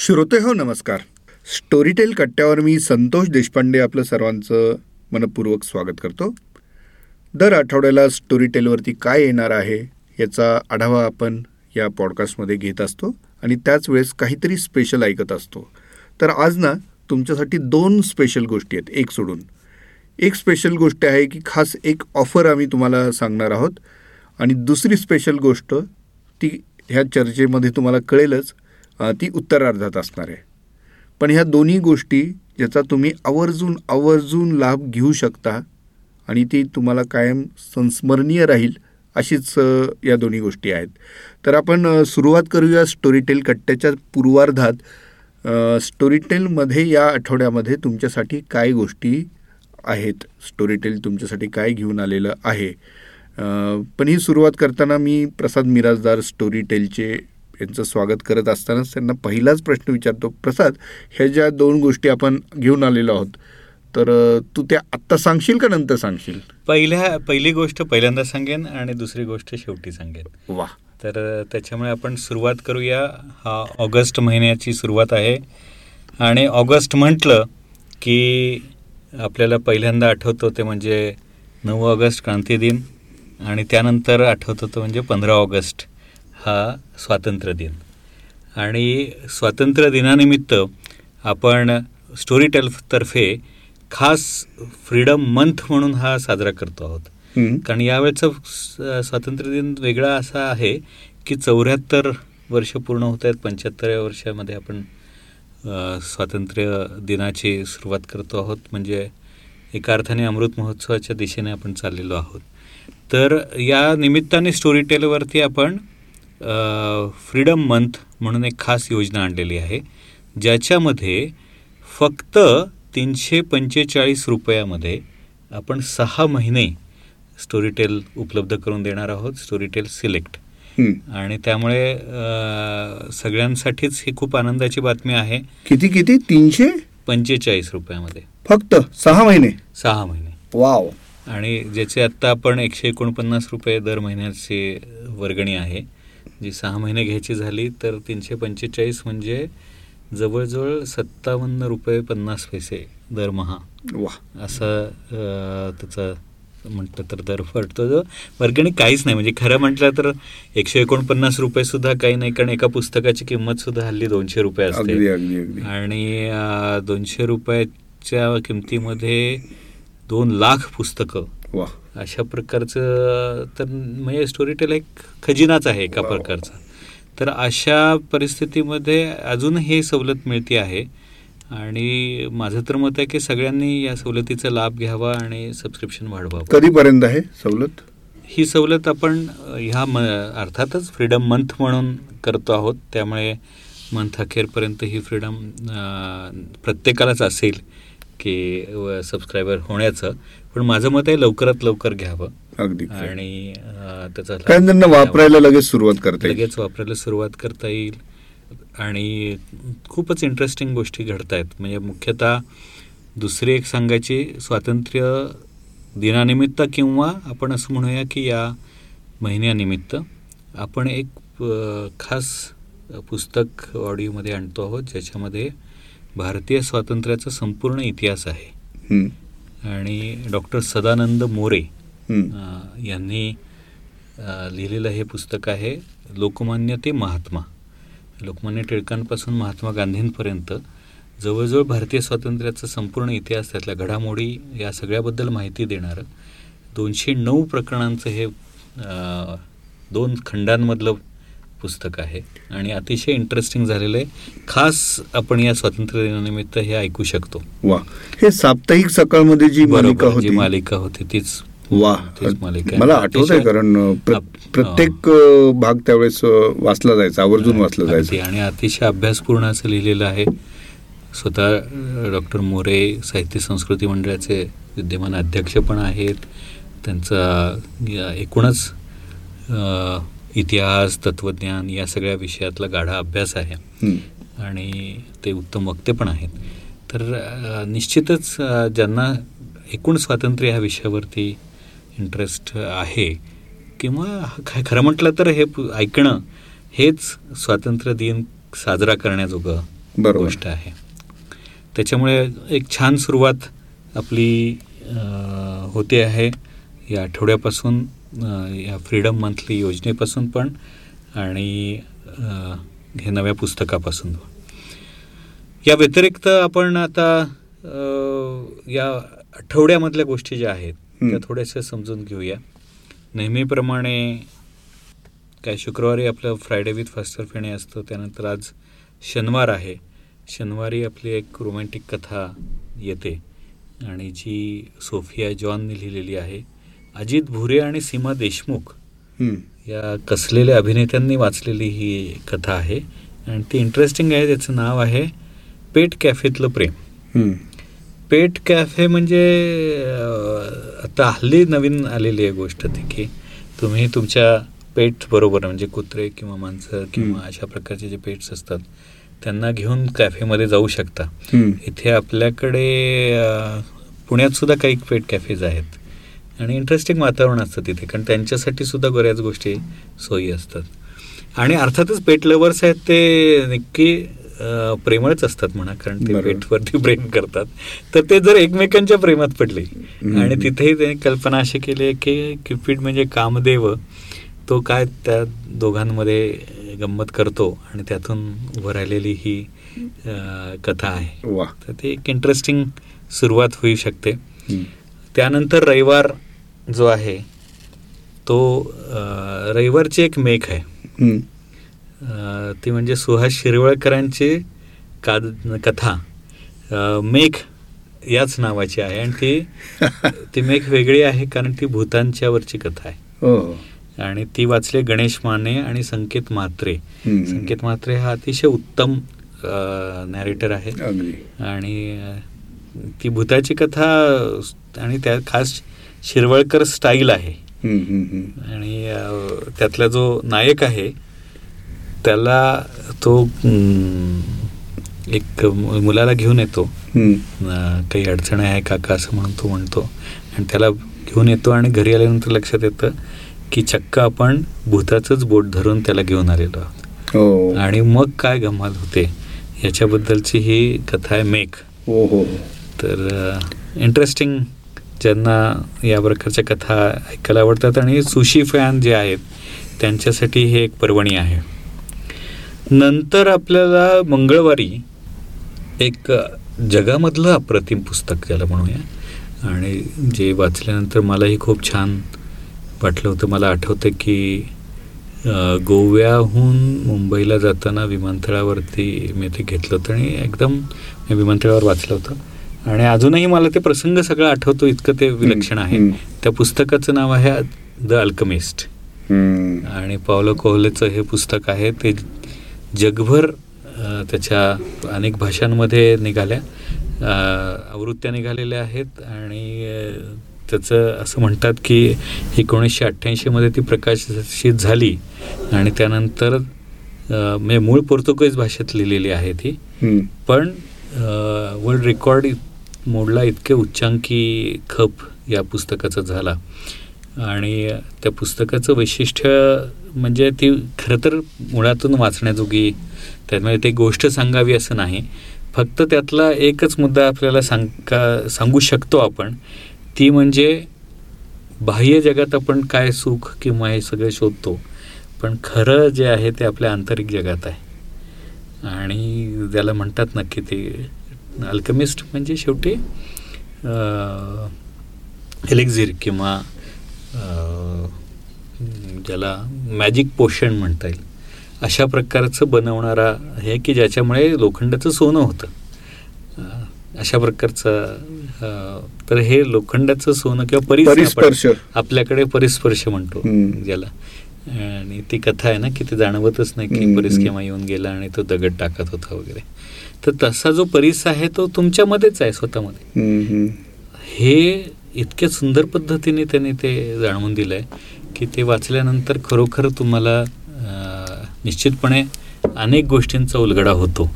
श्रोते हो नमस्कार. स्टोरीटेल कट्ट्यावर मी संतोष देशपांडे आपलं सर्वांचं मनपूर्वक स्वागत करतो. दर आठवड्याला स्टोरीटेलवरती काय येणार आहे याचा आढावा आपण या पॉडकास्टमध्ये घेत असतो आणि त्याच वेळेस काहीतरी स्पेशल ऐकत असतो. तर आज ना तुमच्यासाठी दोन स्पेशल गोष्टी आहेत एक सोडून. एक स्पेशल गोष्ट आहे की खास एक ऑफर आम्ही तुम्हाला सांगणार आहोत आणि दुसरी स्पेशल गोष्ट ती ह्या चर्चेमध्ये तुम्हाला कळेलच ती उत्तरार्धात असणार आहे. पण ह्या दोन्ही गोष्टी ज्याचा तुम्ही आवर्जून आवर्जून लाभ घेऊ शकता आणि ती तुम्हाला कायम संस्मरणीय राहील अशीच या दोन्ही गोष्टी आहेत. तर आपण सुरुवात करूया स्टोरीटेल कट्ट्याच्या पूर्वार्धात. स्टोरीटेलमध्ये या आठवड्यामध्ये तुमच्यासाठी काय गोष्टी आहेत? स्टोरीटेल तुमच्यासाठी काय घेऊन आलेलं आहे? पण ही सुरुवात करताना मी प्रसाद मिराजदार स्टोरीटेलचे यांचं स्वागत करत असतानाच त्यांना पहिलाच प्रश्न विचारतो प्रसाद ह्या ज्या दोन गोष्टी आपण घेऊन आलेलो आहोत तर तू त्या आत्ता सांगशील का नंतर सांगशील? पहिल्या पहिली गोष्ट पहिल्यांदा सांगेन आणि दुसरी गोष्ट शेवटी सांगेन. वा तर त्याच्यामुळे आपण सुरुवात करूया. हा ऑगस्ट महिन्याची सुरुवात आहे आणि ऑगस्ट म्हटलं की आपल्याला पहिल्यांदा आठवतो ते म्हणजे नऊ ऑगस्ट क्रांती दिन आणि त्यानंतर आठवतो तो म्हणजे पंधरा ऑगस्ट. हा स्वातंत्र्य दिन. आणि स्वातंत्र्य दिनानिमित्त आपण स्टोरीटेलतर्फे खास फ्रीडम मंथ म्हणून हा साजरा करतो आहोत. कारण यावेळेचा स्वातंत्र्य दिन वेगळा असा आहे की चौऱ्याहत्तर वर्ष पूर्ण होत आहेत पंच्याहत्तराव्या वर्षामध्ये आपण स्वातंत्र्य दिनाची सुरुवात करतो आहोत. म्हणजे एका अर्थाने अमृत महोत्सवाच्या दिशेने आपण चाललेलो आहोत. तर या निमित्ताने स्टोरी टेलवरती आपण फ्रीडम मंथ म्हणून एक खास योजना आणलेली आहे ज्याच्यामध्ये फक्त तीनशे पंचेचाळीस रुपयामध्ये आपण सहा महिने स्टोरीटेल उपलब्ध करून देणार आहोत स्टोरीटेल सिलेक्ट. आणि त्यामुळे सगळ्यांसाठीच ही खूप आनंदाची बातमी आहे. किती किती? तीनशे? पंचेचाळीस रुपयामध्ये. फक्त? सहा महिने? सहा महिने. वाव. आणि ज्याचे आत्ता आपण एकशे एकोणपन्नास रुपये दर महिन्याची वर्गणी आहे जी सहा महिने घ्यायची झाली तर तीनशे पंचेचाळीस म्हणजे जवळजवळ सत्तावन्न रुपये पन्नास पैसे दरमहा. वा असं त्याचं म्हटलं तर दर पडतो जो. वर्गणी काहीच नाही म्हणजे खरं म्हटलं तर एकशे एकोणपन्नास रुपये सुद्धा काही नाही कारण एका पुस्तकाची किंमत सुद्धा हल्ली दोनशे रुपये असते. आणि दोनशे रुपयाच्या किमतीमध्ये दोन लाख पुस्तकं. अशा प्रकारचं तर म्हणजे स्टोरीटेल एक खजिनाच आहे एका वा. प्रकारचा. तर अशा परिस्थितीमध्ये अजून हे सवलत मिळते आहे. आणि माझं तर मत आहे की सगळ्यांनी या सवलतीचा लाभ घ्यावा आणि सबस्क्रिप्शन वाढवावं. कधीपर्यंत आहे सवलत? ही सवलत आपण ह्या म अर्थातच फ्रीडम मंथ म्हणून करतो आहोत. त्यामुळे मंथ अखेरपर्यंत ही फ्रीडम प्रत्येकालाच असेल. की सबस्क्रायबर होण्याचं. पण माझं मत आहे लवकरात लवकर घ्यावं. अगदी आणि त्याचा कारण त्यांना. वापरायला लगेच सुरुवात करता येईल. लगेच वापरायला सुरुवात करता येईल. आणि खूपच इंटरेस्टिंग गोष्टी घडत आहेत म्हणजे मुख्यतः दुसरी एक सांगायची स्वातंत्र्य दिनानिमित्त किंवा आपण असं म्हणूया की या महिन्यानिमित्त आपण एक खास पुस्तक ऑडिओमध्ये आणतो आहोत ज्याच्यामध्ये भारतीय स्वातंत्र्याचा संपूर्ण इतिहास आहे. आणि डॉक्टर सदानंद मोरे यांनी लिहिलेलं हे पुस्तक आहे लोकमान्य ते महात्मा. लोकमान्य टिळकांपासून महात्मा गांधींपर्यंत. जवळजवळ भारतीय स्वातंत्र्याचा संपूर्ण इतिहास त्यातल्या घडामोडी या सगळ्याबद्दल माहिती देणारं. दोनशे नऊ प्रकरणांचं हे दोन खंडांमधलं पुस्तक आहे. आणि अतिशय इंटरेस्टिंग झालेलं आहे. खास आपण या स्वातंत्र्य दिनानिमित्त हे ऐकू शकतो. वा. हे साप्ताहिक सकाळमध्ये जी मालिका होती. मालिका होती तीच वा. तीच मालिका आहे. मला आठवत आहे कारण प्रत्येक भाग त्यावेळेस वाचला जायचा आवर्जून वाचला जायचा. आणि अतिशय अभ्यासपूर्ण असं लिहिलेलं आहे. स्वतः डॉक्टर मोरे साहित्य संस्कृती मंडळाचे विद्यमान अध्यक्ष पण आहेत. त्यांचा एकूणच इतिहास तत्त्वज्ञान या सगळ्या विषयातला गाढा अभ्यास आहे. आणि ते उत्तम वक्ते पण आहेत तर निश्चितच ज्यांना एकूण स्वातंत्र्य ह्या विषयावरती इंटरेस्ट आहे किंवा खरं म्हटलं तर हे ऐकणं हेच स्वातंत्र्य दिन साजरा करण्याजोगं. गोष्ट आहे त्याच्यामुळे एक छान सुरुवात आपली होते आहे या आठवड्यापासून या फ्रीडम मंथली योजनेपासून पण आणि हे नव्या पुस्तकापासून या व्यतिरिक्त आपण आता या आठवड्यामधल्या गोष्टी ज्या आहेत त्या. थोड्याशा समजून घेऊया. नेहमीप्रमाणे काय शुक्रवारी आपलं फ्रायडे विथ फास्टर फेणे असतं त्यानंतर आज शनिवार आहे. शनिवारी आपली एक रोमॅन्टिक कथा येते. आणि जी सोफिया जॉनने लिहिलेली आहे अजित भुरे आणि सीमा देशमुख. या कसलेल्या अभिनेत्यांनी वाचलेली ही कथा आहे आणि ती इंटरेस्टिंग आहे त्याचं नाव आहे पेट कॅफेतलं प्रेम. पेट कॅफे म्हणजे आता हल्ली नवीन आलेली आहे गोष्ट ती की तुम्ही तुमच्या पेट बरोबर म्हणजे कुत्रे किंवा माणसं किंवा. अशा प्रकारचे जे पेट्स असतात त्यांना घेऊन कॅफेमध्ये जाऊ शकता. इथे आपल्याकडे पुण्यात सुद्धा काही पेट कॅफेज आहेत आणि इंटरेस्टिंग वातावरण असतं तिथे कारण त्यांच्यासाठी सुद्धा बऱ्याच गोष्टी सोयी असतात आणि अर्थातच पेट लवर्स आहेत ते नक्की प्रेमळच असतात म्हणा कारण ते. पेटवरती प्रेम करतात तर ते जर एकमेकांच्या प्रेमात पडले. आणि तिथेही त्यांनी कल्पना अशी केली आहे की क्युपिड म्हणजे कामदेव तो काय त्या दोघांमध्ये गंमत करतो आणि त्यातून उभं राहिलेली ही कथा आहे तर ती एक इंटरेस्टिंग सुरुवात होऊ शकते. त्यानंतर रविवार जो आहे तो रविवारची एक मेघ आहे. ती म्हणजे सुहास शिरवळकरांची काद कथा. मेघ याच नावाची आहे आणि ती ती मेघ वेगळी आहे कारण ती भूतांच्या वरची कथा आहे. हो. आणि ती वाचले गणेश माने आणि संकेत म्हात्रे. संकेत म्हात्रे हा अतिशय उत्तम नॅरेटर आहे. आणि ती भूताची कथा आणि त्या खास शिरवळकर स्टाईल आहे. आणि त्यातला जो नायक आहे त्याला तो एक मुलाला घेऊन येतो. काही अडचण आहे काका असं म्हणून तो म्हणतो. आणि त्याला घेऊन येतो आणि घरी आल्यानंतर लक्षात येतं की चक्क आपण भूताचंच बोट धरून त्याला घेऊन आलेलो आहोत. हो. आणि मग काय गंमत होते? याच्याबद्दलची ही कथा आहे मेघ. हो हो तर इंटरेस्टिंग ज्यांना या प्रकारच्या कथा ऐकायला आवडतात आणि सुशी फॅन जे आहेत त्यांच्यासाठी हे एक पर्वणी आहे. नंतर आपल्याला मंगळवारी एक जगामधलं अप्रतिम पुस्तक ज्याला म्हणूया. आणि जे वाचल्यानंतर मलाही खूप छान वाटलं होतं. मला आठवतं की गोव्याहून मुंबईला जाताना विमानतळावरती मी ते घेतलं होतं आणि एकदम मी विमानतळावर वाचलं होतं. आणि अजूनही मला ते प्रसंग सगळं आठवतो इतकं ते विलक्षण आहे. त्या पुस्तकाचं नाव आहे द अल्कमिस्ट. आणि पावलो कोहलेचं हे पुस्तक आहे ते जगभर त्याच्या अनेक भाषांमध्ये निघाल्या आवृत्त्या निघालेल्या आहेत आणि त्याचं असं म्हणतात की एकोणीसशे अठ्ठ्याऐंशीमध्ये ती प्रकाशित झाली आणि त्यानंतर म्हणजे मूळ पोर्तुगीज भाषेत लिहिलेली आहे ती. पण वर्ल्ड रेकॉर्ड मोडला इतके उच्चांकी खप या पुस्तकाचा झाला. आणि त्या पुस्तकाचं वैशिष्ट्य म्हणजे ती खरं तर मुळातून वाचण्याजोगी त्यामुळे ते गोष्ट सांगावी असं नाही. फक्त त्यातला एकच मुद्दा आपल्याला सांग का सांगू शकतो आपण ती म्हणजे बाह्य जगात आपण काय सुख किंवा हे सगळं शोधतो पण खरं जे आहे ते आपल्या आंतरिक जगात आहे. आणि ज्याला म्हणतात नक्की ते अल्कमिस्ट म्हणजे शेवटी एलेक्झिर किंवा अ, ज्याला मॅजिक पोशन म्हणता येईल अशा प्रकारचं बनवणारा हे की ज्याच्यामुळे लोखंडाचं सोनं होतं अशा प्रकारचं तर हे लोखंडाचं सोनं किंवा परिस्पर्श आपल्याकडे परिस्पर्श म्हणतो. ज्याला आणि ती कथा आहे ना की ते जाणवतच नाही की परीस. केव्हा येऊन गेला आणि तो दगड टाकत होता वगैरे तर तसा जो परीस आहे तो तुमच्यामध्येच आहे स्वतःमध्ये. हे इतक्या सुंदर पद्धतीने त्याने ते जाणवून दिलं आहे की ते वाचल्यानंतर खरोखर तुम्हाला निश्चितपणे अनेक गोष्टींचा उलगडा होतो.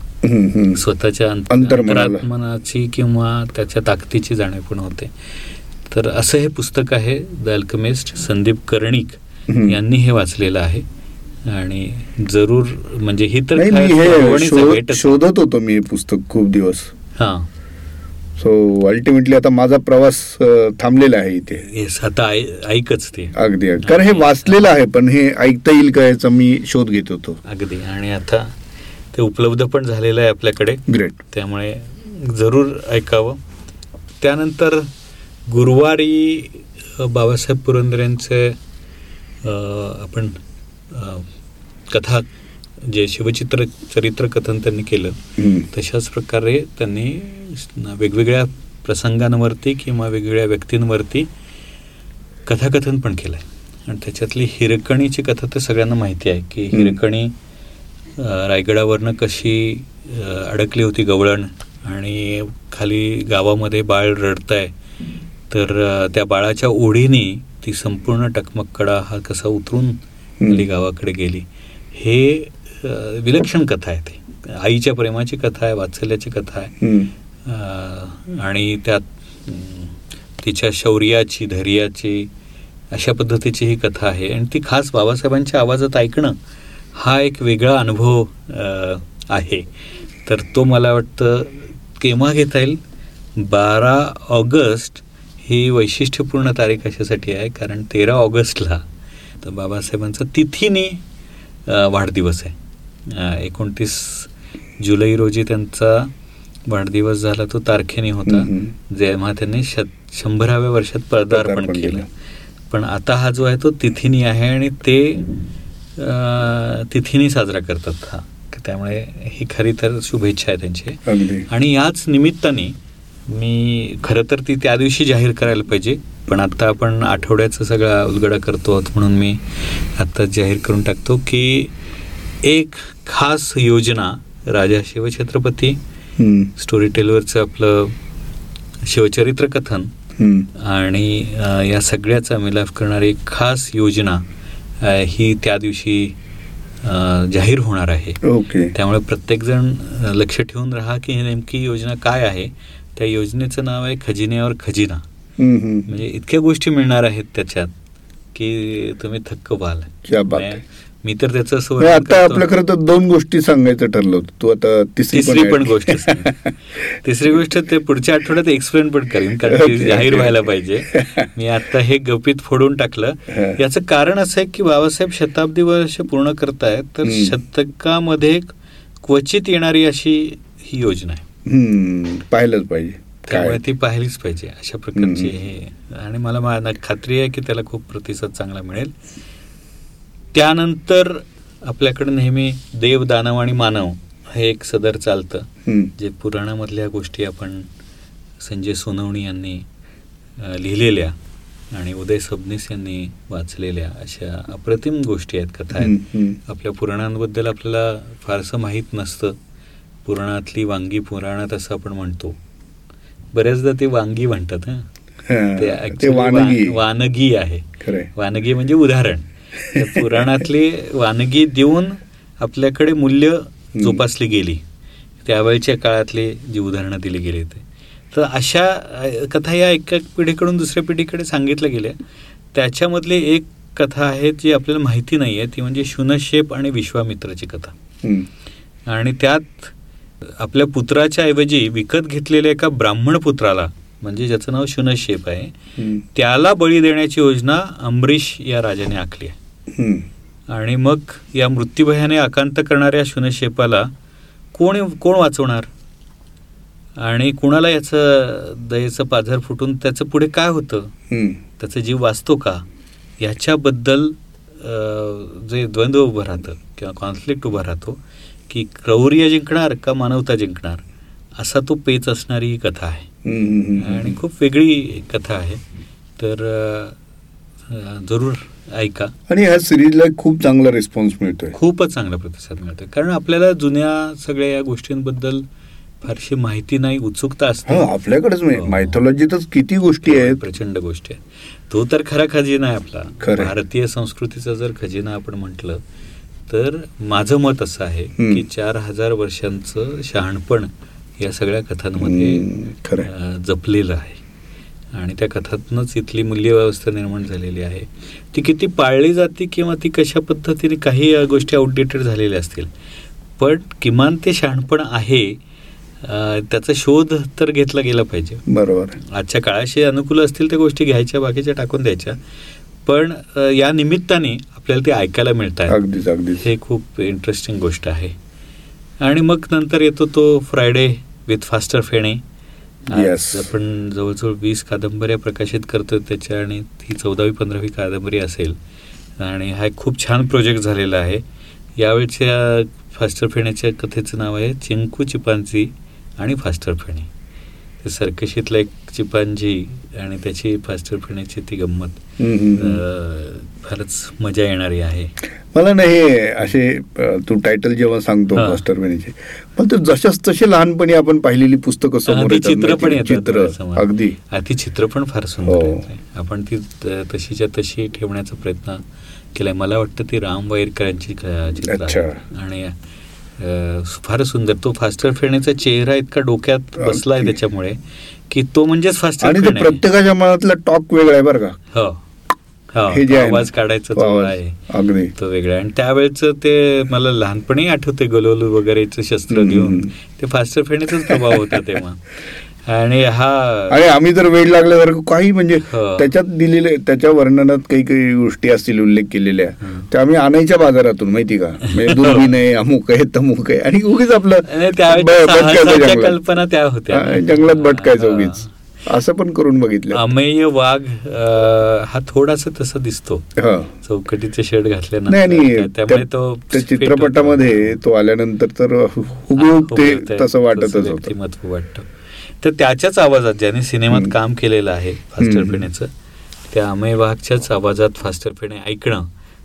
स्वतःच्या. अंतरात्मनाची किंवा त्याच्या ताकदीची जाणीव पण होते तर असं हे पुस्तक आहे द अल्कमिस्ट संदीप कर्णिक. यांनी हे वाचलेलं आहे आणि जरूर म्हणजे ही तर हे. शोधत होतो मी पुस्तक खूप दिवस. हा. सो अल्टिमेटली आता माझा प्रवास थांबलेला आहे इथे. येस आता ऐकच ते. अगदी. कारण हे वाचलेलं आहे पण हे ऐकता येईल का याचा मी शोध घेत होतो. अगदी. आणि आता ते उपलब्ध पण झालेलं आहे आपल्याकडे. ग्रेट त्यामुळे जरूर ऐकावं. त्यानंतर गुरुवारी बाबासाहेब पुरंदरेंचे आपण कथा जे शिवचित्र चरित्र कथन त्यांनी केलं. तशाच प्रकारे त्यांनी वेगवेगळ्या प्रसंगांवरती किंवा वेगवेगळ्या व्यक्तींवरती कथाकथन पण केलं आहे आणि त्याच्यातली हिरकणीची कथा तर सगळ्यांना माहिती आहे की. हिरकणी रायगडावरनं कशी अडकली होती गवळण आणि खाली गावामध्ये बाळ रडतंय तर त्या बाळाच्या ओढीने ती संपूर्ण टकमककडा हा कसा उतरून खाली गावाकडे गेली हे विलक्षण कथा आहे ती. आईच्या प्रेमाची कथा आहे वात्सल्याची कथा आहे. आणि त्यात तिच्या शौर्याची धैर्याची अशा पद्धतीची ही कथा आहे. आणि ती खास बाबासाहेबांच्या आवाजात ऐकणं हा एक वेगळा अनुभव आहे. तर तो मला वाटतं केव्हा घेता येईल? बारा ऑगस्ट ही वैशिष्ट्यपूर्ण तारीख अशासाठी आहे कारण तेरा ऑगस्टला तर बाबासाहेबांचा तिथीने वाढदिवस आहे. एकोणतीस जुलै रोजी त्यांचा वाढदिवस झाला तो तारखेने होता. जेव्हा त्यांनी शत शंभराव्या वर्षात पदार्पण केलं. पण आता हा जो आहे तो तिथीनी आहे आणि ते तिथीनी साजरा करतात हा. त्यामुळे ही खरी तर शुभेच्छा आहे त्यांची. आणि याच निमित्ताने मी खरं तर ती त्या दिवशी जाहीर करायला पाहिजे. पण आता आपण आठवड्याचा सगळा उलगडा करतो आहोत म्हणून मी आत्ता जाहीर करून टाकतो की एक खास योजना राजा शिवछत्रपती. स्टोरी टेलवरचं आपलं शिवचरित्र कथन. आणि या सगळ्याचा मिलाफ करणारी एक खास योजना ही त्या दिवशी जाहीर होणार आहे ओके त्यामुळे प्रत्येकजण लक्ष ठेवून राहा की नेमकी योजना काय आहे त्या योजनेचं नाव आहे खजिन्यावर खजिना. म्हणजे इतक्या गोष्टी मिळणार आहेत त्याच्यात की तुम्ही थक्क व्हाल. मी तर त्याचं असं आता. आपलं खरं तर दोन गोष्टी सांगायचं ठरलं होतं तू आता तिसरी पण गोष्ट. तिसरी गोष्ट ते पुढच्या आठवड्यात एक्सप्लेन पण करीन कारण जाहीर. व्हायला पाहिजे मी आता हे गपित फोडून टाकलं. याचं कारण असं आहे की बाबासाहेब शताब्दी वर्ष पूर्ण करतायत तर. शतकामध्ये क्वचित येणारी अशी ही योजना आहे पाहिलंच पाहिजे त्यामुळे ती पाहिलीच पाहिजे अशा प्रकारची. हे. आणि मला खात्री आहे की त्याला खूप प्रतिसाद चांगला मिळेल. त्यानंतर आपल्याकडे नेहमी देव दानव आणि मानव हे एक सदर चालतं. जे पुराणामधल्या गोष्टी आपण संजय सोनवणी यांनी लिहिलेल्या आणि उदय सबनीस यांनी वाचलेल्या अशा अप्रतिम गोष्टी आहेत कथा आहेत. आपल्या पुराणांबद्दल आपल्याला फारसं माहीत नसतं. पुराणातली वांगी पुराणात असं आपण म्हणतो. बऱ्याचदा ते वांगी म्हणतात ते वानगी. वानगी आहे. वानगी म्हणजे उदाहरण. पुराणातली वानगी देऊन आपल्याकडे मूल्य जोपासली गेली. त्यावेळच्या काळातली जी उदाहरणं दिली गेली ते तर अशा कथा या एका पिढीकडून दुसऱ्या पिढीकडे सांगितल्या गेल्या. त्याच्यामधली एक कथा आहे जी आपल्याला माहिती नाही आहे ती म्हणजे शुनशेप आणि विश्वामित्राची कथा. आणि त्यात आपल्या पुत्राच्या ऐवजी विकत घेतलेल्या एका ब्राह्मण पुत्राला म्हणजे ज्याचं नाव शुनशेप आहे. त्याला बळी देण्याची योजना अंबरीश या राजाने आखली आहे. आणि मग या मृत्यूभयाने आकांत करणाऱ्या शुनशेपाला कोण कोण वाचवणार आणि कुणाला याचं दयेचं पाझर फुटून त्याचं पुढे काय होतं. त्याचा जीव वाचतो का याच्याबद्दल जे द्वंद्व उभं राहतं किंवा कॉन्फ्लिक्ट उभा राहतो की क्रौर्य जिंकणार का मानवता जिंकणार असा तो पेच असणारी ही कथा आहे. आणि खूप वेगळी कथा आहे. तर जरूर ऐका. आणि ह्या सिरीजला खूप चांगला रिस्पॉन्स मिळतोय. खूपच चांगला प्रतिसाद मिळतो कारण आपल्याला जुन्या सगळ्या या गोष्टींबद्दल फारशी माहिती नाही उत्सुकता असते. हा आपल्याकडेच हो. मायथॉलॉजीतच किती गोष्टी आहेत. प्रचंड गोष्टी आहेत. तो तर खरा खजिना आहे आपला. भारतीय संस्कृतीचा जर खजिना आपण म्हटलं तर माझं मत असं आहे. की चार हजार वर्षांचं शहाणपण या सगळ्या कथांमध्ये जपलेलं आहे. आणि त्या कथातूनच इथली मूल्यव्यवस्था निर्माण झालेली आहे. ती किती पाळली जाते किंवा ती कशा पद्धतीने काही गोष्टी आउटडेटेड झालेल्या असतील. पण किमान ते शहाणपण आहे त्याचा शोध तर घेतला गेला पाहिजे. बरोबर. आजच्या काळाशी अनुकूल असतील त्या गोष्टी घ्यायच्या बाकीच्या टाकून द्यायच्या. पण या निमित्ताने आपल्याला ते ऐकायला मिळत आहे अगदीच अगदीच. हे खूप इंटरेस्टिंग गोष्ट आहे. आणि मग नंतर येतो तो फ्रायडे विथ फास्टर फेणे. आपण जवळजवळ वीस कादंबऱ्या प्रकाशित करतोय त्याच्या आणि ती चौदावी पंधरावी कादंबरी असेल. आणि हा एक खूप छान प्रोजेक्ट झालेला आहे. यावेळच्या फास्टर फेण्याच्या कथेचं नाव आहे चिंकू चिपांजी आणि फास्टर फेणे ते सर्कशीतला एक चिपांजी आणि त्याची फास्टर फेण्याची ती गंमत फारच मजा येणारी आहे मला ना हे असे तू टायटल जेव्हा सांगतो. मास्टर मॅनेचे पण ते जशाच तसे लहानपणी आपण पाहिलेली पुस्तकं समोर येतात चित्र डोळ्यासमोर. अगदी ती चित्र पण फार सुंदर हो. आपण ती तशीच्या तशी ठेवण्याचा प्रयत्न केलाय मला वाटतं ती राम वाईरकरांची क- चित्र. आणि फार सुंदर. तो फास्टर फेण्याचा चेहरा इतका डोक्यात बसलाय. त्याच्यामुळे की तो म्हणजेच फास्टर आणि. प्रत्येकाच्या मनातला टॉक वेगळा आहे बरं का. हो. हो. हे आवाज काढायचा तो आवाज, आहे. तो वेगळा. आणि त्यावेळेचं ते मला लहानपणी आठवते गलोलू वगैरेचं शस्त्र. घेऊन. ते फास्टर फेण्याचाच प्रभाव होता तेव्हा. आणि हा आणि आम्ही तर वेळ लागल्यासारखं काही म्हणजे हो. त्याच्यात दिलेले त्याच्या वर्णनात काही काही गोष्टी असतील उल्लेख केलेल्या. त्या आम्ही आणायच्या बाजारातून माहिती का? म्हणजे आहे अमुक आहे तमुक आहे. आणि उगीच आपलं. कल्पना त्या होत्या. हा, जंगलात भटकायचं हा. उगीच. असं पण करून बघितलं. अमेय वाघ हा थोडासा तसा दिसतो. हा. चौकटीचे शर्ट नाही घातल्यानंतर त्यामुळे त्या- तो. चित्रपटामध्ये तो आल्यानंतर तर हुबेहूब ते तसं वाटतच होतं. वाटतं. तर त्याच्याच आवाजात ज्याने सिनेमात. काम केलेलं आहे फास्टर. फेण्याचं त्या अमेय वाघच्याच आवाजात फास्टर फेणे ऐकणं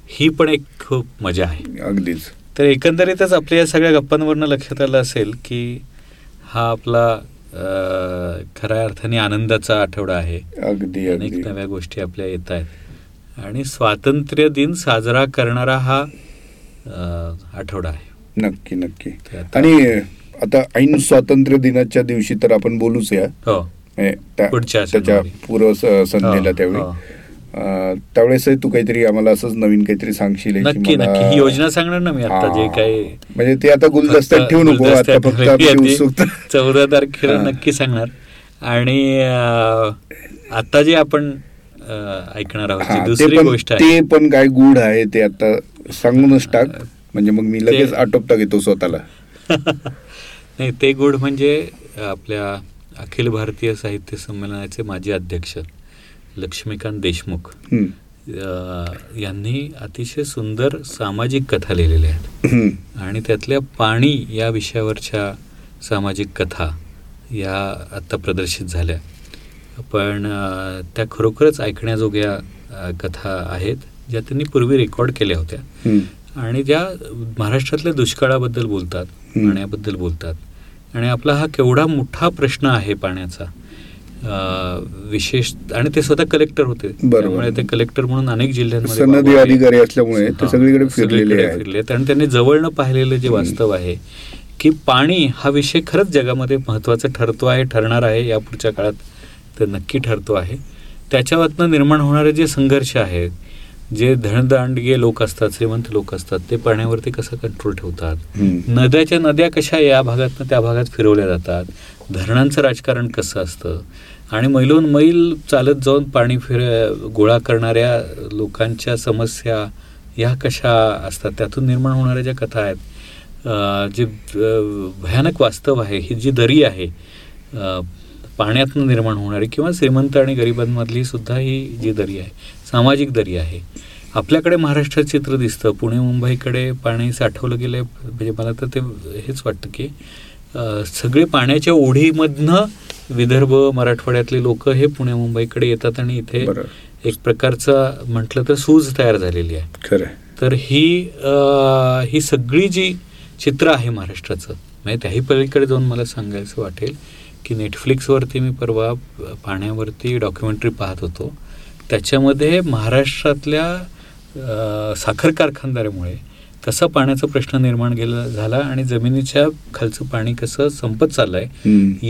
ही पण एक खूप मजा आहे. अगदीच. तर एकंदरीतच आपल्या या सगळ्या गप्पांवरनं लक्षात आलं असेल की हा आपला खऱ्या अर्थाने आनंदाचा आठवडा आहे. अगदी अनेक नव्या गोष्टी आपल्या येत आहेत. आणि स्वातंत्र्य दिन साजरा करणारा हा आठवडा आहे. नक्की नक्की. आणि आता ऐन स्वातंत्र्य दिनाच्या दिवशी तर आपण बोलूच या. हो. त्याच्या. पूर्व संध्येला हो, त्यावेळी. हो. त्यावेळेस तू काहीतरी आम्हाला असंच नवीन काहीतरी सांगशील ही योजना सांगणार ना मी आता जे. काही म्हणजे ते आता गुलदस्त्यात ठेवू नको आता फक्त चौदा तारखेला. नक्की सांगणार. आणि आता जे आपण ऐकणार आहोत दुसरी गोष्ट ते पण काय गुढ आहे ते आता सांगूनच टाक. म्हणजे मग मी लगेच आटोपता घेतो स्वतःला. नाही ते गुढ म्हणजे आपल्या अखिल भारतीय साहित्य संमेलनाचे माजी अध्यक्ष लक्ष्मीकांत देशमुख. यांनी अतिशय सुंदर सामाजिक कथा लिहिलेल्या आहेत. आणि त्यातल्या पाणी या विषयावरच्या सामाजिक कथा या आत्ता प्रदर्शित झाल्या. पण त्या खरोखरच ऐकण्याजोग्या कथा आहेत ज्या त्यांनी पूर्वी रेकॉर्ड केल्या होत्या. आणि ज्या महाराष्ट्रातल्या दुष्काळाबद्दल बोलतात. पाण्याबद्दल बोलतात आणि आपला हा केवढा मोठा प्रश्न आहे पाण्याचा विशेष आणि ते स्वतः कलेक्टर होते. त्यामुळे ते कलेक्टर म्हणून अनेक जिल्ह्यांमध्ये सनदी. अधिकारी असल्यामुळे ते सगळीकडे फिरलेले फिरलेत आणि त्यांनी जवळनं पाहिलेलं जे वास्तव आहे की पाणी हा विषय खरंच जगामध्ये महत्त्वाचा ठरतो आहे ठरणार आहे या पुढच्या काळात तर नक्की ठरतो आहे त्याच्यावरनं निर्माण होणारे जे संघर्ष आहेत जे धनदांडगे लोक असतात श्रीमंत लोक असतात ते पाण्यावरती कसं कंट्रोल ठेवतात. नद्याच्या नद्या कशा या भागातनं त्या भागात फिरवल्या जातात? धरणांचं राजकारण कसं असतं? आणि मैलोन मैल चालत जाऊन पाणी फिर गोळा करणाऱ्या लोकांच्या समस्या या कशा असतात? त्यातून निर्माण होणाऱ्या ज्या कथा आहेत जे भयानक वास्तव आहे ही जी दरी आहे पाण्यातनं निर्माण होणारी किंवा श्रीमंत आणि गरिबांमधली सुद्धा ही जी दरी आहे सामाजिक दरी आहे. आपल्याकडे महाराष्ट्रात चित्र दिसतं. पुणे मुंबईकडे पाणी साठवलं गेलं आहे म्हणजे मला तर ते हेच वाटतं की सगळे पाण्याच्या ओढीमधनं विदर्भ मराठवाड्यातले लोक हे पुणे मुंबईकडे येतात आणि इथे एक प्रकारचा म्हटलं तर सूज तयार झालेली आहे. खरं. तर ही अ, ही सगळी जी चित्र आहे महाराष्ट्राचं म्हणजे त्याही पलीकडे जाऊन मला सांगायचं वाटेल की नेटफ्लिक्सवरती मी परवा पाण्यावरती डॉक्युमेंटरी पाहत होतो. त्याच्यामध्ये महाराष्ट्रातल्या साखर कारखानदारामुळे कसा पाण्याचा प्रश्न निर्माण केला झाला आणि जमिनीच्या खालचं पाणी कसं संपत चाललंय.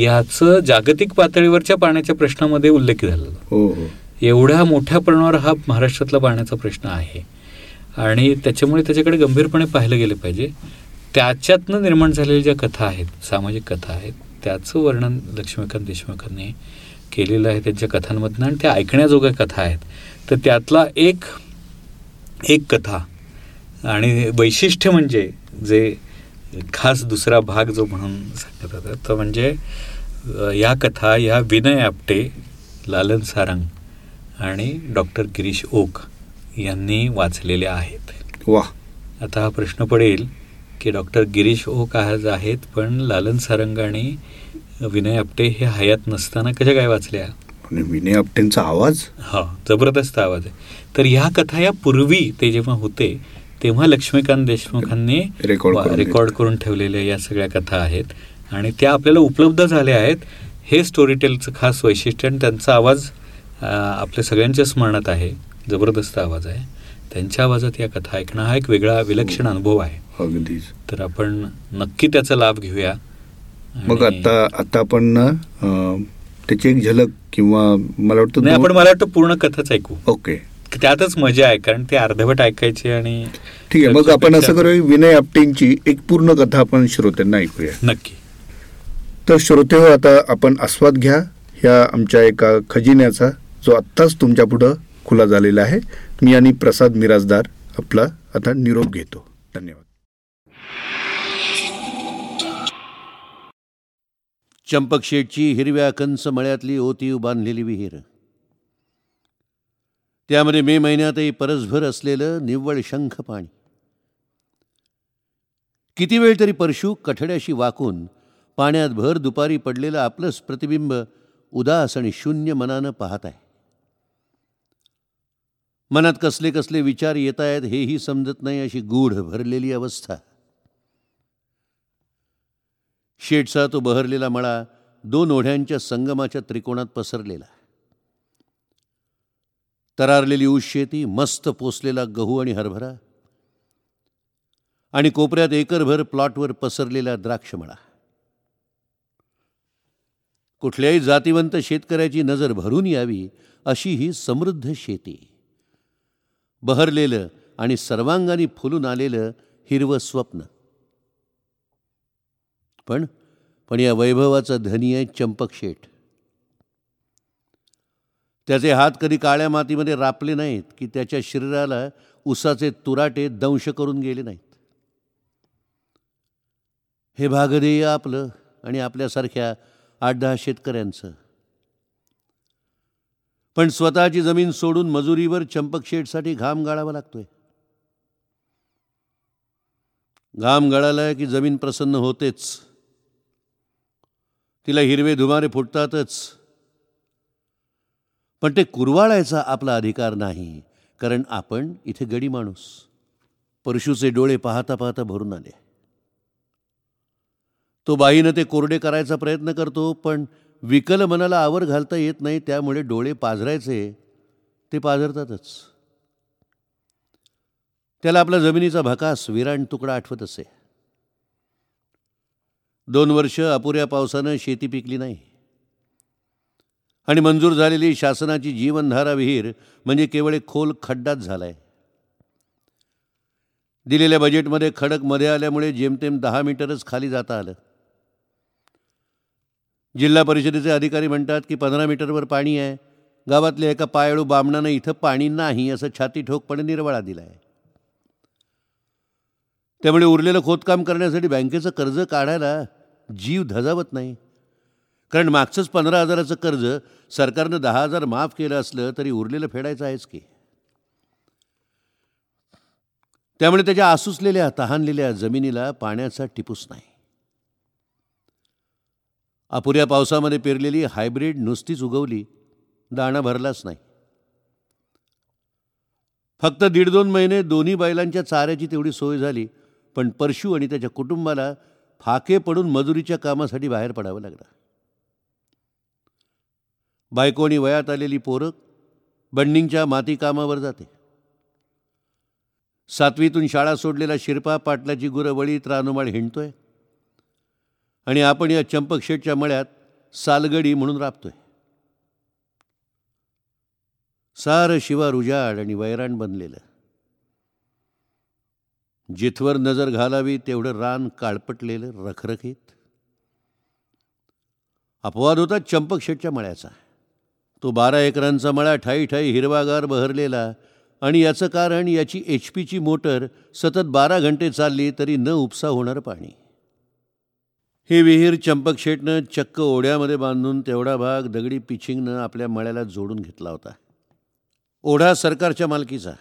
याचं जागतिक पातळीवरच्या पाण्याच्या प्रश्नामध्ये उल्लेख झाला हो हो. एवढ्या मोठ्या प्रमाणावर हा महाराष्ट्रातला पाण्याचा प्रश्न आहे. आणि त्याच्यामुळे त्याच्याकडे गंभीरपणे पाहिलं गेलं पाहिजे. त्याच्यातनं निर्माण झालेल्या ज्या कथा आहेत सामाजिक कथा आहेत त्याचं वर्णन लक्ष्मीकांत देशमुखांनी केलेलं आहे त्यांच्या कथांमधनं आणि त्या ऐकण्याजोग्या कथा आहेत. तर त्यातला एक एक कथा आणि वैशिष्ट्य म्हणजे जे खास दुसरा भाग जो म्हणून सांगत होता तो म्हणजे या कथा या विनय आपटे लालन सारंग आणि डॉक्टर गिरीश ओक यांनी वाचलेल्या आहेत. वा आता हा प्रश्न पडेल की डॉक्टर गिरीश ओक आज आहेत पण लालन सारंग आणि विनय आपटे हे हयात नसताना कशा काय वाचल्या? विनय आपटेंचा आवाज? हा जबरदस्त आवाज आहे. तर ह्या कथा या पूर्वी ते जेव्हा होते तेव्हा लक्ष्मीकांत देशमुखांनी रेकॉर्ड करून ठेवलेल्या या सगळ्या कथा आहेत. आणि त्या आपल्याला उपलब्ध झाल्या आहेत. हे स्टोरीटेलचं खास वैशिष्ट्य आणि त्यांचा आवाज आपल्या सगळ्यांच्या स्मरणात आहे. जबरदस्त आवाज आहे. त्यांच्या आवाजात या कथा ऐकणं हा एक वेगळा विलक्षण अनुभव आहे. अगदीच. तर आपण नक्की त्याचा लाभ घेऊया. मग आता आता आपण त्याची एक झलक किंवा मला वाटतं आपण मला वाटतं पूर्ण कथाच ऐकू. ओके. त्यातच मजा आहे कारण ते अर्धवट ऐकायची आणि ठीक आहे मग आपण असं करूया विनय आपटेंची एक पूर्ण कथा आपण श्रोत्यांना ऐकूया. नक्की. तर श्रोते हो आता आपण आस्वाद घ्या. ह्या आमच्या एका खजिन्याचा जो आत्ताच तुमच्या पुढं खुला झालेला आहे. मी आणि प्रसाद मिराजदार आपला आता निरोप घेतो. धन्यवाद. चंपकशेठची हिरव्या कंच मळ्यातली ओतीव बांधलेली विहीर. त्यामध्ये मे महिन्यातही परसभर असलेलं निव्वळ शंख पाणी. किती वेळ तरी परशु कठड्याशी वाकून पाण्यात भर दुपारी पडलेलं आपलंच प्रतिबिंब उदास आणि शून्य मनानं पाहत आहे. मनात कसले कसले विचार येत आहेत हेही समजत नाही अशी गूढ भरलेली अवस्था. शेडचा तो बहरलेला मळा दोन ओढ्यांच्या संगमाच्या त्रिकोणात पसरलेला. तरारलेली ऊस शेती मस्त पोसलेला गहू आणि हरभरा आणि कोपऱ्यात एकरभर प्लॉटवर पसरलेला द्राक्षमळा. कुठल्याही जातीवंत शेतकऱ्याची नजर भरून यावी अशी ही समृद्ध शेती. बहरलेलं आणि सर्वांगाने फुलून आलेलं हिरवं स्वप्न. पण पण या वैभवाचा धनी आहे चंपक शेठ. त्याचे हात कधी काळ्या मातीमध्ये रापले नाहीत की त्याच्या शरीराला उसाचे तुराटे दंश करून गेले नाहीत. हे भागधेय आपलं आणि आपल्यासारख्या आठ दहा शेतकऱ्यांचं. पण स्वतःची जमीन सोडून मजुरीवर चंपक शेठसाठी घाम गाळावा लागतोय. घाम गळाला की जमीन प्रसन्न होतेच. तिला हिरवे धुमारे फुटतातच. पण ते कुरवाळायचा आपला अधिकार नाही कारण आपण इथे गडी माणूस. परशुचे डोळे पाहता पाहता भरून आले. तो बाईनं ते कोरडे करायचा प्रयत्न करतो पण विकल मनाला आवर घालता येत नाही त्यामुळे डोळे पाझरायचे ते पाझरतातच त्याला आपला जमिनीचा भकास विराण तुकडा आठवत असे. दोन वर्ष अपुऱ्या पावसानं शेती पिकली नाही. आणि मंजूर झालेली शासनाची जीवनधारा विहीर म्हणजे केवळ एक खोल खड्डाच झालाय. दिलेल्या बजेटमध्ये खडकमध्ये आल्यामुळे जेमतेम दहा मीटरच खाली जाता आलं. जिल्हा परिषदेचे अधिकारी म्हणतात की पंधरा मीटरवर पाणी आहे. गावातल्या एका पायाळू बामणानं इथं पाणी नाही असं छाती ठोकपणे निर्वाळा दिला आहे त्यामुळे उरलेलं खोदकाम करण्यासाठी बँकेचं कर्ज काढायला जीव धजावत नाही. कारण मागचंच पंधरा हजाराचं कर्ज सरकारनं दहा हजार माफ केलं असलं तरी उरलेलं फेडायचं आहेच की. त्यामुळे त्याच्या आसुसलेल्या तहानलेल्या जमिनीला पाण्याचा टिपूस नाही. अपुऱ्या पावसामध्ये पेरलेली हायब्रीड नुसतीच उगवली दाणा भरलाच नाही. फक्त दीड दोन महिने दोन्ही बैलांच्या चाऱ्याची तेवढी सोय झाली पण परशु आणि त्याच्या कुटुंबाला फाके पडून मजुरीच्या कामासाठी बाहेर पडावं लागलं. बायकोनी वयात आलेली पोरं बंडिंगच्या माती कामावर जाते. सातवीतून शाळा सोडलेला शिरपा पाटलाची गुरं वळीत रानोमाळ हिंडतोय. आणि आपण या चंपकशेटच्या मळ्यात सालगडी म्हणून राबतोय. सारं शिवार उजाड आणि वैराण बनलेलं. जिथवर नजर घालावी तेवढं रान काळपटलेलं रखरखीत. अपवाद होता चंपक शेटच्या मळ्याचा. तो बारा एकरांचा मळा ठाई ठाई हिरवागार बहरलेला आणि याचं कारण याची एच पीची मोटर सतत बारा घंटे चालली तरी न उपसा होणारं पाणी. हे विहीर चंपक शेटनं चक्क ओढ्यामध्ये बांधून तेवढा भाग दगडी पिचिंगनं आपल्या मळ्याला जोडून घेतला होता. ओढा सरकारच्या मालकीचा.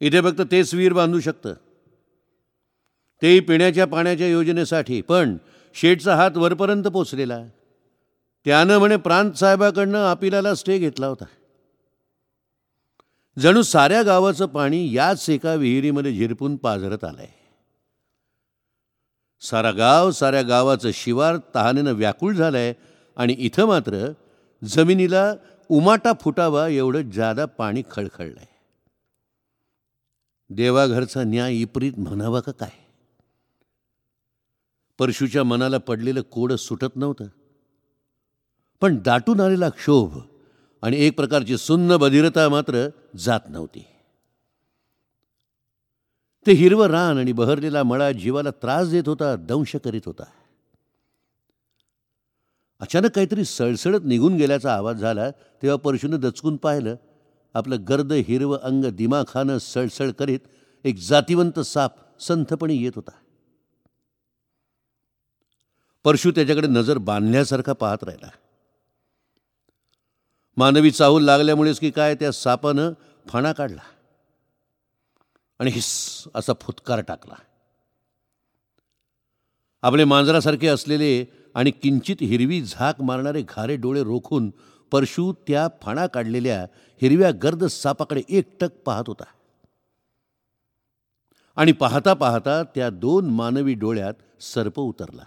इथे फक्त तेच विहीर बांधू शकतं. तेही पिण्याच्या पाण्याच्या योजनेसाठी पण शेठचा हात वरपर्यंत पोचलेला. त्यानं म्हणे प्रांत साहेबाकडनं आपिलाला स्टे घेतला होता. जणू साऱ्या गावाचं पाणी याच एका विहिरीमध्ये झिरपून पाझरत आलंय. सारा गाव साऱ्या गावाचं शिवार तहानेनं व्याकुळ झालंय आणि इथं मात्र जमिनीला उमाटा फुटावा एवढं जादा पाणी खळखळलंय. देवाघरचा न्याय इपरीत म्हणावा का काय? परशूच्या मनाला पडलेलं कोडं सुटत नव्हतं. पण दाटून आलेला क्षोभ आणि एक प्रकारची सुन्न बधिरता मात्र जात नव्हती. ते हिरवं रान आणि बहरलेला मळा जीवाला त्रास देत होता दंश करीत होता. अचानक काहीतरी सळसळत निघून गेल्याचा आवाज झाला तेव्हा परशूनं दचकून पाहिलं आपलं गर्द हिरवं अंग दिमाखानं सळसळ करीत एक जातिवंत साप संथपणे येत होता. परशु त्याच्याकडे नजर बांधल्यासारखा पाहत राहिला. मानवी चाहूल लागल्यामुळेच की काय त्या सापानं फणा काढला. आणि हिस असा फुतकार टाकला. आपले मांजरासारखे असलेले आणि किंचित हिरवी झाक मारणारे घारे डोळे रोखून परशू त्या फणा काढलेल्या हिरव्या गर्द सापाकडे एकटक पाहत होता. आणि पाहता पाहता त्या दोन मानवी डोळ्यात सर्प उतरला.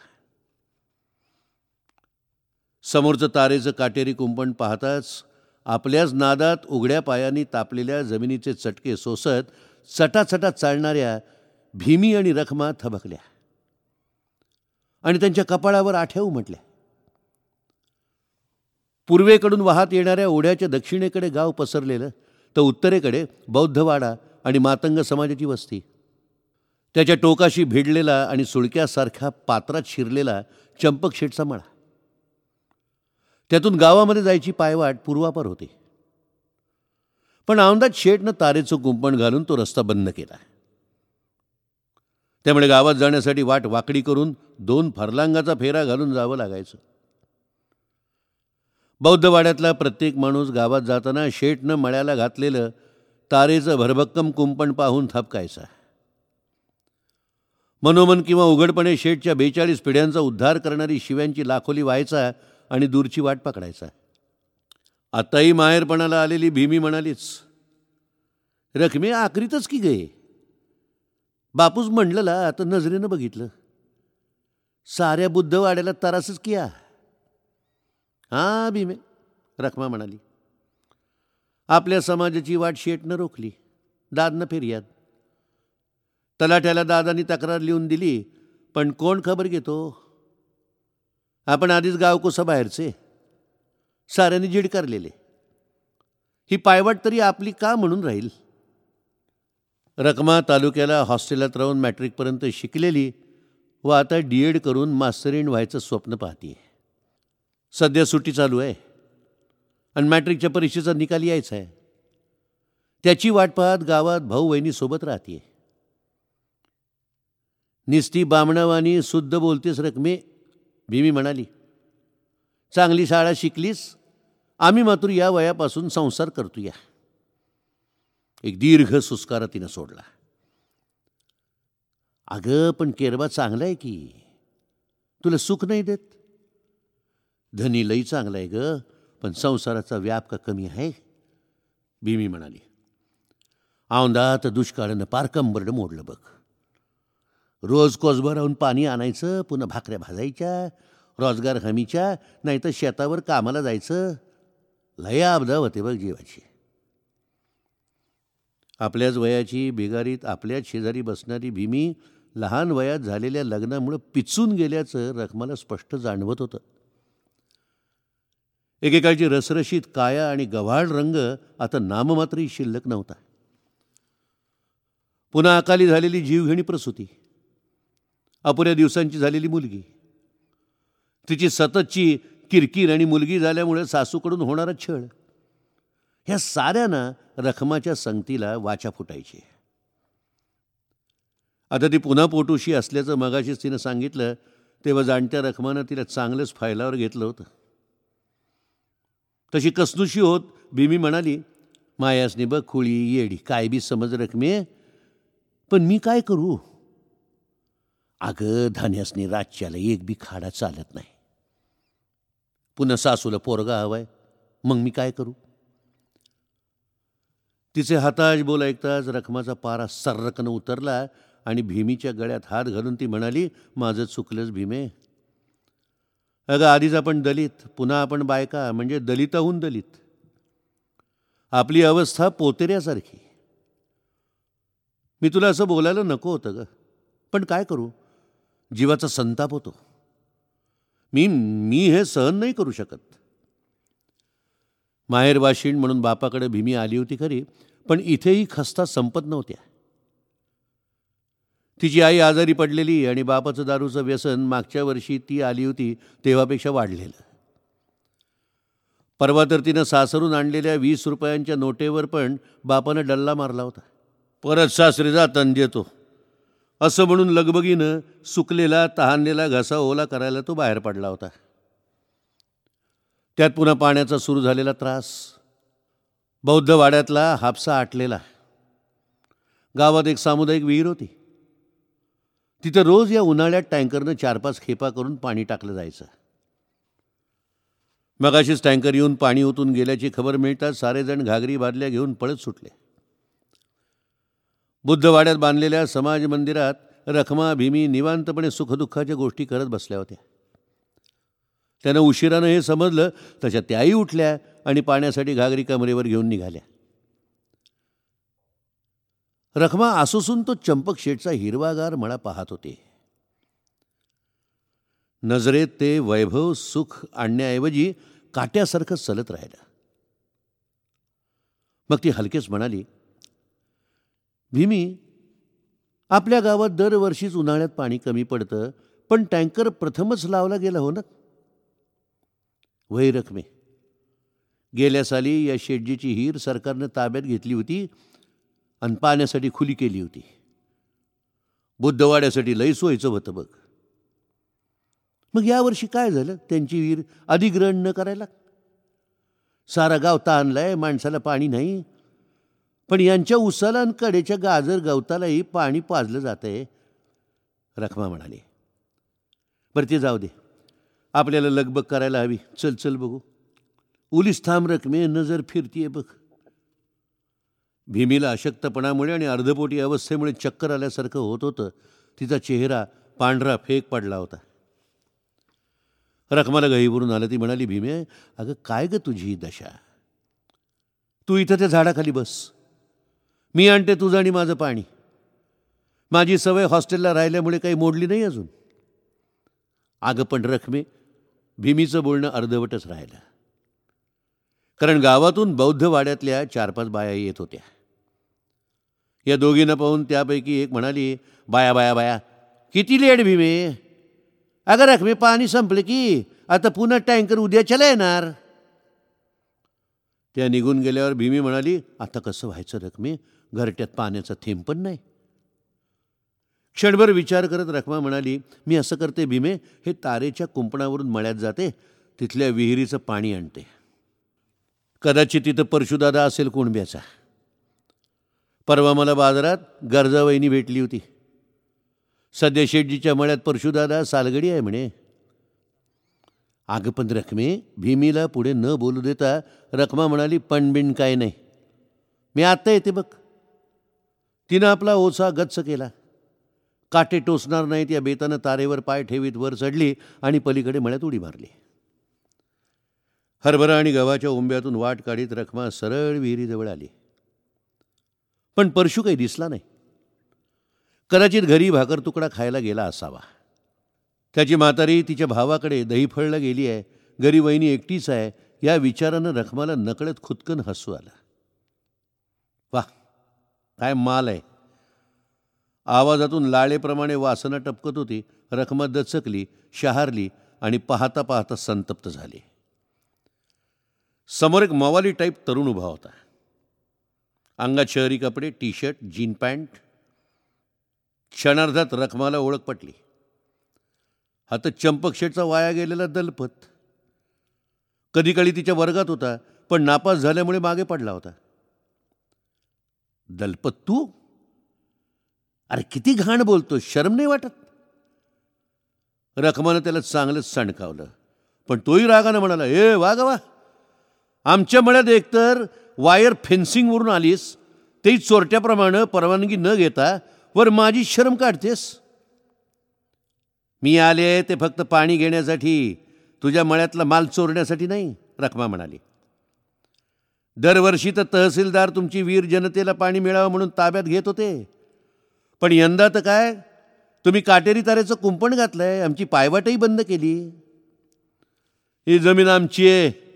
समोरचं तारेचं काटेरी कुंपण पाहताच आपल्याच नादात उघड्या पायांनी तापलेल्या जमिनीचे चटके सोसत चटाचटा चालणाऱ्या भीमी आणि रखमा थबकल्या. आणि त्यांच्या कपाळावर आठ्या उमटल्या पूर्वेकडून वाहत येणाऱ्या ओढ्याच्या दक्षिणेकडे गाव पसरलेलं तर उत्तरेकडे बौद्धवाडा आणि मातंग समाजाची वस्ती. त्याच्या टोकाशी भिडलेला आणि सुळक्यासारख्या पात्रात शिरलेला चंपकशेठचा मळा. त्यातून गावामध्ये जायची पायवाट पूर्वापर होती. पण औंदात शेठनं तारेचं कुंपण घालून तो रस्ता बंद केला. त्यामुळे गावात जाण्यासाठी वाट वाकडी करून दोन फरलांगाचा फेरा घालून जावं लागायचं. बौद्धवाड्यातला प्रत्येक माणूस गावात जाताना शेठनं मळ्याला घातलेलं तारेचं भरभक्कम कुंपण पाहून थपकायचा. मनोमन किंवा उघडपणे शेठच्या बेचाळीस पिढ्यांचा उद्धार करणारी शिव्यांची लाखोली व्हायचा आणि दूरची वाट पकडायचा. आताही माहेरपणाला आलेली भीमी म्हणालीच रकमे आकरीतच की गे? बापूस म्हणलं आता नजरेनं बघितलं. साऱ्या बुद्धवाड्याला तरासच किया. हां भीमे रखमा म्हणाली. आपल्या समाजाची वाट शेटनं रोखली दादनं फिर्याद. तलाठ्याला दादानी तक्रार लिहून दिली पण कोण खबर घेतो? आपण आधीच गावकोसा बाहेरचे? साऱ्यांनी जिडकारलेले ही पायवाट तरी आपली का म्हणून राहील? रकमा तालुक्याला हॉस्टेलात राहून मॅट्रिकपर्यंत शिकलेली व आता डी एड करून मास्टरीण व्हायचं स्वप्न पाहतीये. सध्या सुट्टी चालू आहे. आणि मॅट्रिकच्या परीक्षेचा निकाल यायचा आहे. त्याची वाट पाहत गावात भाऊ बहिणीसोबत राहते. निस्ती बामणावानी शुद्ध बोलतेस रकमे भीमी म्हणाली. चांगली शाळा शिकलीस आम्ही मात्र या वयापासून संसार करतो या एक दीर्घ सुस्कारा तिनं सोडला. अगं पण केरबा चांगला आहे की? तुला सुख नाही देत? धनी लई चांगला आहे ग पण संसाराचा व्याप का कमी आहे? भीमी म्हणाली. औंदात दुष्काळानं पार कंबरडं मोडलं बघ. रोज कोसभर राहून पाणी आणायचं पुन्हा भाकऱ्या भाजायच्या रोजगार हमीच्या नाही तर शेतावर कामाला जायचं. लय आपदा होते बघ जीवाची. आपल्याच वयाची बिगारीत आपल्याच शेजारी बसणारी भीमी लहान वयात झालेल्या लग्नामुळं पिचून गेल्याचं रखमाला स्पष्ट जाणवत होतं. एकेकाळची रसरशीत काया आणि गव्हाळ रंग आता नाममात्रही शिल्लक नव्हता. पुन्हा अकाली झालेली जीवघेणी प्रसूती. अपुऱ्या दिवसांची झालेली मुलगी. तिची सततची किरकिर आणि मुलगी झाल्यामुळे सासूकडून होणारा छळ. ह्या साऱ्यांना रखमाच्या संगतीला वाचा फुटायची. आता ती पुन्हा पोटूशी असल्याचं मगाशीच तिनं सांगितलं तेव्हा जाणत्या रखमानं तिला चांगलंच फायलावर घेतलं होतं. तशी कसनुशी होत. भीमी म्हणाली मायासने बघ खुळी येडी काय बी समज रकमे. पण मी काय करू? अगं धान्यासने राज्याला एक बी खाडा चालत नाही. पुन्हा सासूला पोरगा हवाय मग मी काय करू? तिचे हाताश बोल ऐकताच रखमाचा पारा सर्रकनं उतरला आणि भीमीच्या गळ्यात हात घालून ती म्हणाली माझं चुकलंच भीमे. अगं आधीच आपण दलित पुन्हा आपण बायका म्हणजे दलिताहून दलित. आपली अवस्था पोतेऱ्यासारखी. मी तुला असं बोलायला नको होतं ग. पण काय करू? जीवाचा संताप होतो. मी मी हे सहन नाही करू शकत. माहेर वाशिण म्हणून बापाकडे भीमी आली होती खरी पण इथेही खस्ता संपत नव्हत्या. तिची आई आजारी पडलेली आणि बापाचं दारूचं व्यसन मागच्या वर्षी ती आली होती तेव्हापेक्षा वाढलेलं. परवा तर तिनं सासरून आणलेल्या वीस रुपयांच्या नोटेवर पण बापानं डल्ला मारला होता. परत सासरी जाताना देतो. असं म्हणून लगबगीनं सुकलेला तहानलेला घसा ओला करायला तो बाहेर पडला होता. त्यात पुन्हा पाण्याचा सुरू झालेला त्रास. बौद्ध वाड्यातला हापसा आटलेला. गावात एक सामुदायिक विहीर होती. तिथं रोज या उन्हाळ्यात टँकरनं चार पाच खेपा करून पाणी टाकलं जायचं. मगाशीच टँकर येऊन पाणी ओतून गेल्याची खबर मिळताच सारेजण घागरी बादल्या घेऊन पळत सुटले. बुद्धवाड्यात बांधलेल्या समाज मंदिरात रखमा भीमी निवांतपणे सुखदुःखाच्या गोष्टी करत बसल्या होत्या. त्यानं उशिरानं हे समजलं तशा त्याही उठल्या आणि पाण्यासाठी घागरी कमरेवर घेऊन निघाल्या. रखमा आसुसून तो चंपक शेठचा हिरवागार मळा पाहत होते. नजरेत ते वैभव सुख आणण्याऐवजी काट्यासारखं चलत राहिलं. मग ती हलकेच म्हणाली भीमी आपल्या गावात दरवर्षीच उन्हाळ्यात पाणी कमी पडतं पण टँकर प्रथमच लावला गेला हो ना? वही रखमे. गेल्या साली या शेटजीची हीर सरकारनं ताब्यात घेतली होती आणि पाण्यासाठी खुली केली होती. बुद्धवाड्यासाठी लई सोयीचं होतं बघ. मग यावर्षी काय झालं? त्यांची विहीर अधिग्रहण न करायला? सारा गाव ताणलाय माणसाला पाणी नाही. पण यांच्या उसाला आणि कडेच्या गाजर गवतालाही पाणी पाजलं जातंय. रखमा म्हणाले बरं ते जाऊ दे. आपल्याला लगबग करायला हवी. चल चल बघू. उलीस थांब रकमे नजर फिरतीये बघ. भीमीला अशक्तपणामुळे आणि अर्धपोटी अवस्थेमुळे चक्कर आल्यासारखं होत होतं. तिचा चेहरा पांढरा फेक पडला होता. रखमाला गहीवरून आलं. ती म्हणाली भीमे अगं काय ग तुझी ही दशा? तू इथं त्या झाडाखाली बस. मी आणते तुझं आणि माझं पाणी. माझी सवय हॉस्टेलला राहिल्यामुळे काही मोडली नाही अजून. अगं पण रखमे भीमीचं बोलणं अर्धवटच राहिलं. कारण गावातून बौद्ध वाड्यातल्या चार पाच बाया येत होत्या. या दोघींना पाहून त्यापैकी एक म्हणाली बाया बाया बाया किती लेट भीमे? अगं रखमे पाणी संपलं की आता पुन्हा टँकर उद्याच्याला येणार. त्या निघून गेल्यावर भीमी म्हणाली आता कसं व्हायचं रखमे घरट्यात पाण्याचा थेंब पण नाही. क्षणभर विचार करत रखमा म्हणाली मी असं करते भीमे हे तारेच्या कुंपणावरून मळ्यात जाते तिथल्या विहिरीचं पाणी आणते. कदाचित तिथं परशुदादा असेल कुणब्याचा परवा मला बाजारात गरजावहिनी भेटली होती. सध्या शेटजीच्या मळ्यात परशुदादा सालगडी आहे म्हणे. अगं पण रखमे भीमीला पुढे न बोलू देता रखमा म्हणाली पणबिण काय नाही. मी आत्ता येते बघ. तिनं आपला ओसा गच्च केला. काटे टोचणार नाहीत या बेतानं तारेवर पाय ठेवीत वर चढली आणि पलीकडे मळ्यात उडी मारली. हरभरा आणि गव्हाच्या ओंब्यातून वाट काढीत रखमा सरळ विहिरीजवळ आली. पण परशू काही दिसला नाही. कदाचित घरी भाकर तुकडा खायला गेला असावा. त्याची म्हातारी तिच्या भावाकडे दहीफळला गेली आहे. घरी वहिनी एकटीच आहे. या विचारानं रखमाला नकळत खुदकन हसू आलं. वा काय माल आहे. आवाजातून लाळेप्रमाणे वासना टपकत होती. रखमा दचकली शहारली आणि पाहता पाहता संतप्त झाली. समोर एक मवाली टाईप तरुण उभा होता. अंगात शहरी कपडे टी शर्ट जीन पॅन्ट. क्षणार्धात रखमाला ओळख पटली. हा तर चंपकशेटचा वाया गेलेला दलपत. कधीकाळी तिच्या वर्गात होता पण नापास झाल्यामुळे मागे पडला होता. दलपत तू? अरे किती घाण बोलतो शरम नाही वाटत? रखमानं त्याला चांगलंच सणकावलं पण तोही रागानं म्हणाला ए वा गवा वा. आमच्या मळ्यात एकतर वायर फेन्सिंगवरून आलीस तेही चोरट्याप्रमाणे परवानगी न घेता वर माझी शरम काढतेस. मी आले ते फक्त पाणी घेण्यासाठी तुझ्या मळ्यातला माल चोरण्यासाठी नाही रखमा म्हणाली. दरवर्षी तर तहसीलदार तुमची वीर जनतेला पाणी मिळावं म्हणून ताब्यात घेत होते. पण यंदा तर काय तुम्ही काटेरी तारेचं कुंपण घातलंय आमची पायवाटही बंद केली. ही जमीन आमची आहे.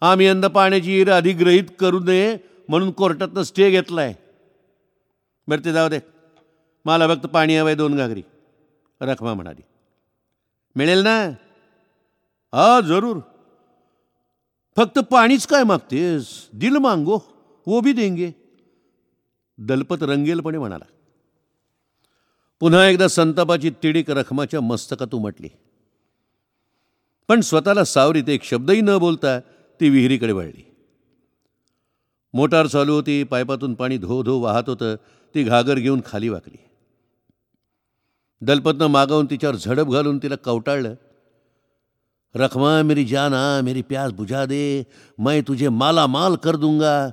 आम्ही यंदा पाण्याची हिर अधिग्रहित करू नये म्हणून कोर्टातनं स्टे घेतलाय. बरं ते जाऊ दे. मला फक्त पाणी हवं आहे दोन घागरी. रखमा म्हणाली. मिळेल ना? हा जरूर. फक्त पाणीच काय मागतेस? दिल मांगो वो भी देंगे. दलपत रंगेलपणे म्हणाला. पुन्हा एकदा संतापाची तिडीक रखमाच्या मस्तकात उमटली. पण स्वतःला सावरीत एक शब्दही न बोलता ती विहिरीकडे वळली. मोटार चालू होती पायपातून पाणी धो धो वाहत होतं ती घागर घेऊन खाली वाकली. दलपतनं मागवून तिच्यावर झडप घालून तिला कवटाळलं. रखमा मेरी जाना मेरी प्यास बुझा दे मैं तुझे माला माल कर दूंगा.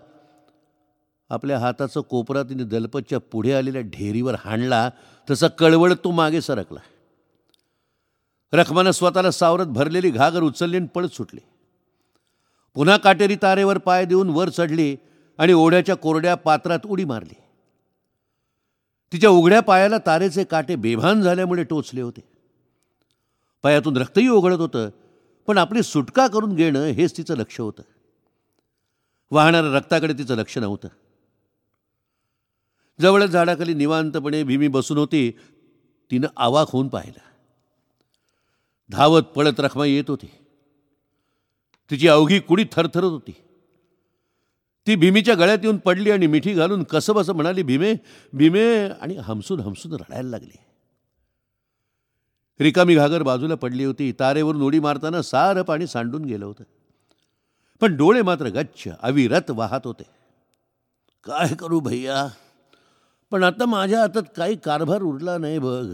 आपल्या हाताचं कोपरा तिने दलपतच्या पुढे आलेल्या ढेरीवर हाणला तसा कळवळत तो मागे सरकला. रखमानं स्वतःला सावरत भरलेली घागर उचलली आणि पळत सुटली. पुन्हा काटेरी तारेवर पाय देऊन वर चढली आणि ओढ्याच्या कोरड्या पात्रात उडी मारली. तिच्या उघड्या पायाला तारेचे काटे बेभान झाल्यामुळे टोचले होते. पायातून रक्तही ओघळत होतं पण आपली सुटका करून घेणं हेच तिचं लक्ष होतं. वाहणाऱ्या रक्ताकडे तिचं लक्ष नव्हतं. जवळच झाडाखाली निवांतपणे भीमी बसून होती तिनं आवाक होऊन पाहिलं. धावत पळत रखमा येत होती. तिची अवघी कुडी थरथरत होती. ती भीमीच्या गळ्यात येऊन पडली आणि मिठी घालून कसं बसं म्हणाली भीमे भीमे आणि हमसून हमसून रडायला लागली. रिकामी घागर बाजूला पडली होती. तारेवरून उडी मारताना सारं पाणी सांडून गेलं होतं. पण डोळे मात्र गच्छ अविरत वाहत होते. काय करू भैया? पण आता माझ्या हातात काही कारभार उरला नाही बघ.